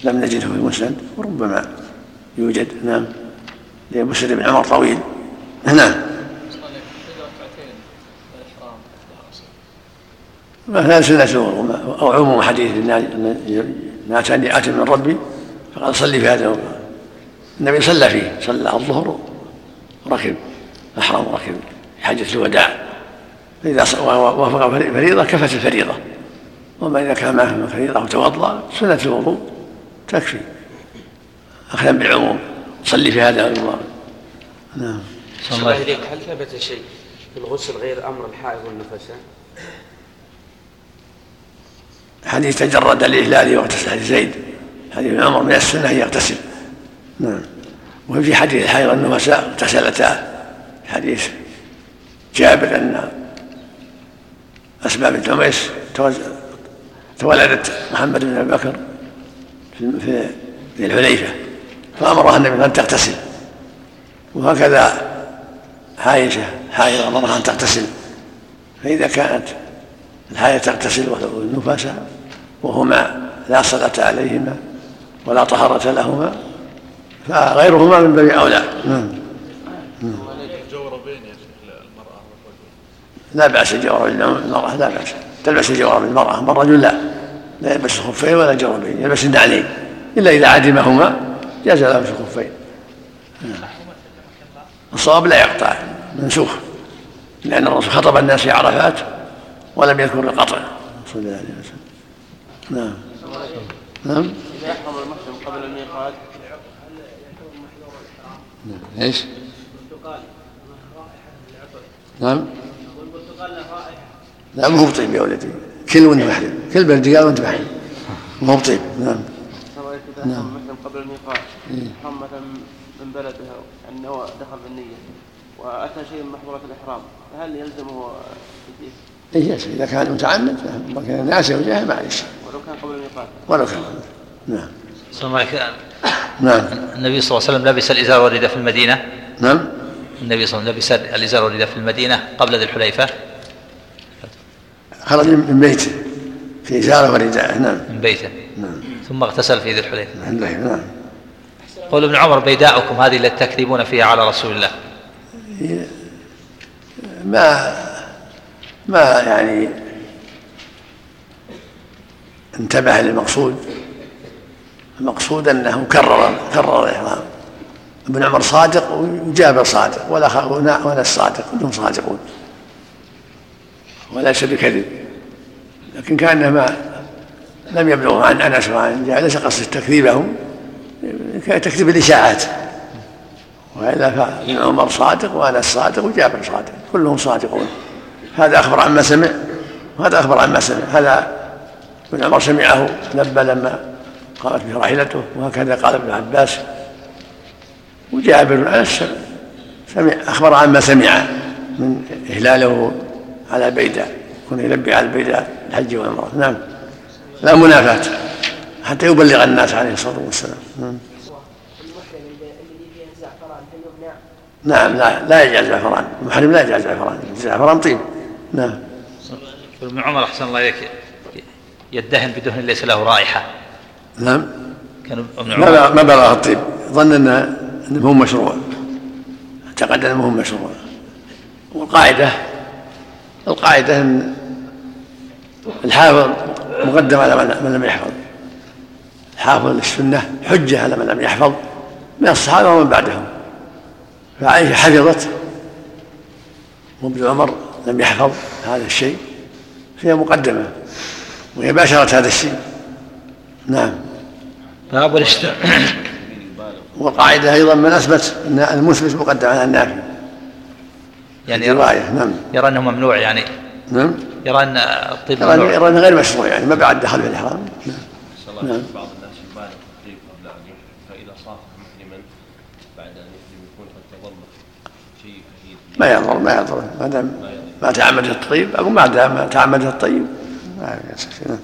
لم نجده في المسند وربما يوجد نعم لمسند بن عمر طويل. نعم. مثلا سنة أو عموم حديث ما أتاني آت من ربي فقال صلي في هذا النبي صلى فيه. صلى الظهر وركب أحرم وركب حجة الوداع. فإذا وافق فريضة كفت الفريضة. وما إذا كان معه فريضة أو توضأ سنة الوضوء تكفي. أخذا بالعموم. صلي في هذا المرض نعم. الله إليك هل ثبت شيء في الغسل غير أمر الحائض والنفساء؟ حديث تجرد الإهلال واغتسل حديث زيد. حديث ابن عمر من السنة أن يغتسل. نعم. وفي حديث الحائض والنفساء اغتسلتا. حديث جابر أن أسماء بنت تولدت محمد بن أبي بكر في الحليفة. فأمرها النبي أن تغتسل. وهكذا عائشة حائضة أمرها أن تغتسل. فإذا كانت الحائض تغتسل والنفاس وهما لا صلاة عليهما ولا طهارة لهما فغيرهما من باب أولى. نعم. لا بأس الجورب للمرأة لا بأس. تلبس الجورب للمرأة أما الرجل لا لا يلبس الخفين ولا الجوربين يلبس النعلين. إلا إذا عدمهما جاز له في الخفين الصواب لا يقطع منسوخ. لأن الرسول خطب الناس في عرفات ولم يذكر القطع. صلى الله عليه وسلم. نعم. نعم. إذا يحرم المحرم قبل الميقات نعم. إيش؟ نعم. لا ما هو بطيب يا ولدي. كل وانت محرم كل بالرجال وانت محرم ما هو بطيب. نعم. نعم. مثلا قبل الميقات. حرم مثلا من بلدها انه دخل بالنية وأتى شيء من محظورات الإحرام فهل يلزمه اي يس إذا كان متعمد كان ناسي وجهه معلش ولو كان قبل الميقات ولو كان نعم. نعم. النبي صلى الله عليه وسلم لبس الإزار والرداء في المدينة. نعم. النبي صلى الله عليه وسلم لبس الإزار والرداء في المدينة قبل ذي الحليفة. خرج من بيته في إزارة ورداء نعم. من بيته. نعم. ثم اغتسل في ذي الحليفة. نعم قول ابن عمر بيداؤكم هذه التي تكذبون فيها على رسول الله. ما ما يعني انتبه للمقصود. المقصود أنه كرر كرر الإحرام. ابن عمر صادق وجابر صادق ولا ولا الصادق كلهم صادقون. وليس بكذب لكن كانه ما لم يبلغ عن أنس وعن جابر ليس قصد تكذيبهم تكذيب الإشاعات. والا فابن عمر صادق وأنس صادق وجابر صادق كلهم صادقون. هذا أخبر عما سمع وهذا أخبر عما سمع. هذا ابن عمر سمعه لبى لما قامت به راحلته وهكذا قال ابن عباس. وجابر أنس سمع أخبر عما سمع من إهلاله على بيداء يكون يلبي على البيداء الحج والعمرة. نعم. لا منافاة حتى يبلغ الناس عليه الصلاة والسلام. نعم. نعم لا لا يجعل زعفران. المحرم لا يجعل زعفران. الزعفران طيب. نعم. ابن عمر أحسن الله إليك. يدهن بدهن ليس له رائحة. نعم. كان ابن عمر. ما بلغ الطيب؟ ظن هو مشروع. اعتقد إنه هو مشروع. والقاعده القاعدة أن الحافظ مقدم على من لم يحفظ. الحافظ للسنة حجة على من لم يحفظ من الصحابة ومن بعدهم. فعائشة حفظت. وابن عمر لم يحفظ هذا الشيء فهي مقدمة وهي باشرت هذا الشيء. نعم. باب الاشتراك والقاعدة أيضا من أثبت أن المثبت مقدم على النافي يعني يرى, نعم. يرى أنه ممنوع يعني. نعم. يرى أن الطيب يرى ممنوع. يرى أنه غير مشروع يعني ما بعد دخل في الإحرام. نعم. نعم. بعض الناس يبالغ في الطيب قبل أن يحرم فإذا صافح محرما بعد يحرم يكون قد تضمن شيء ما يضر ما يضر. ما دام ما الطيب أقول ما دام تعمد الطيب. ما يصح نعم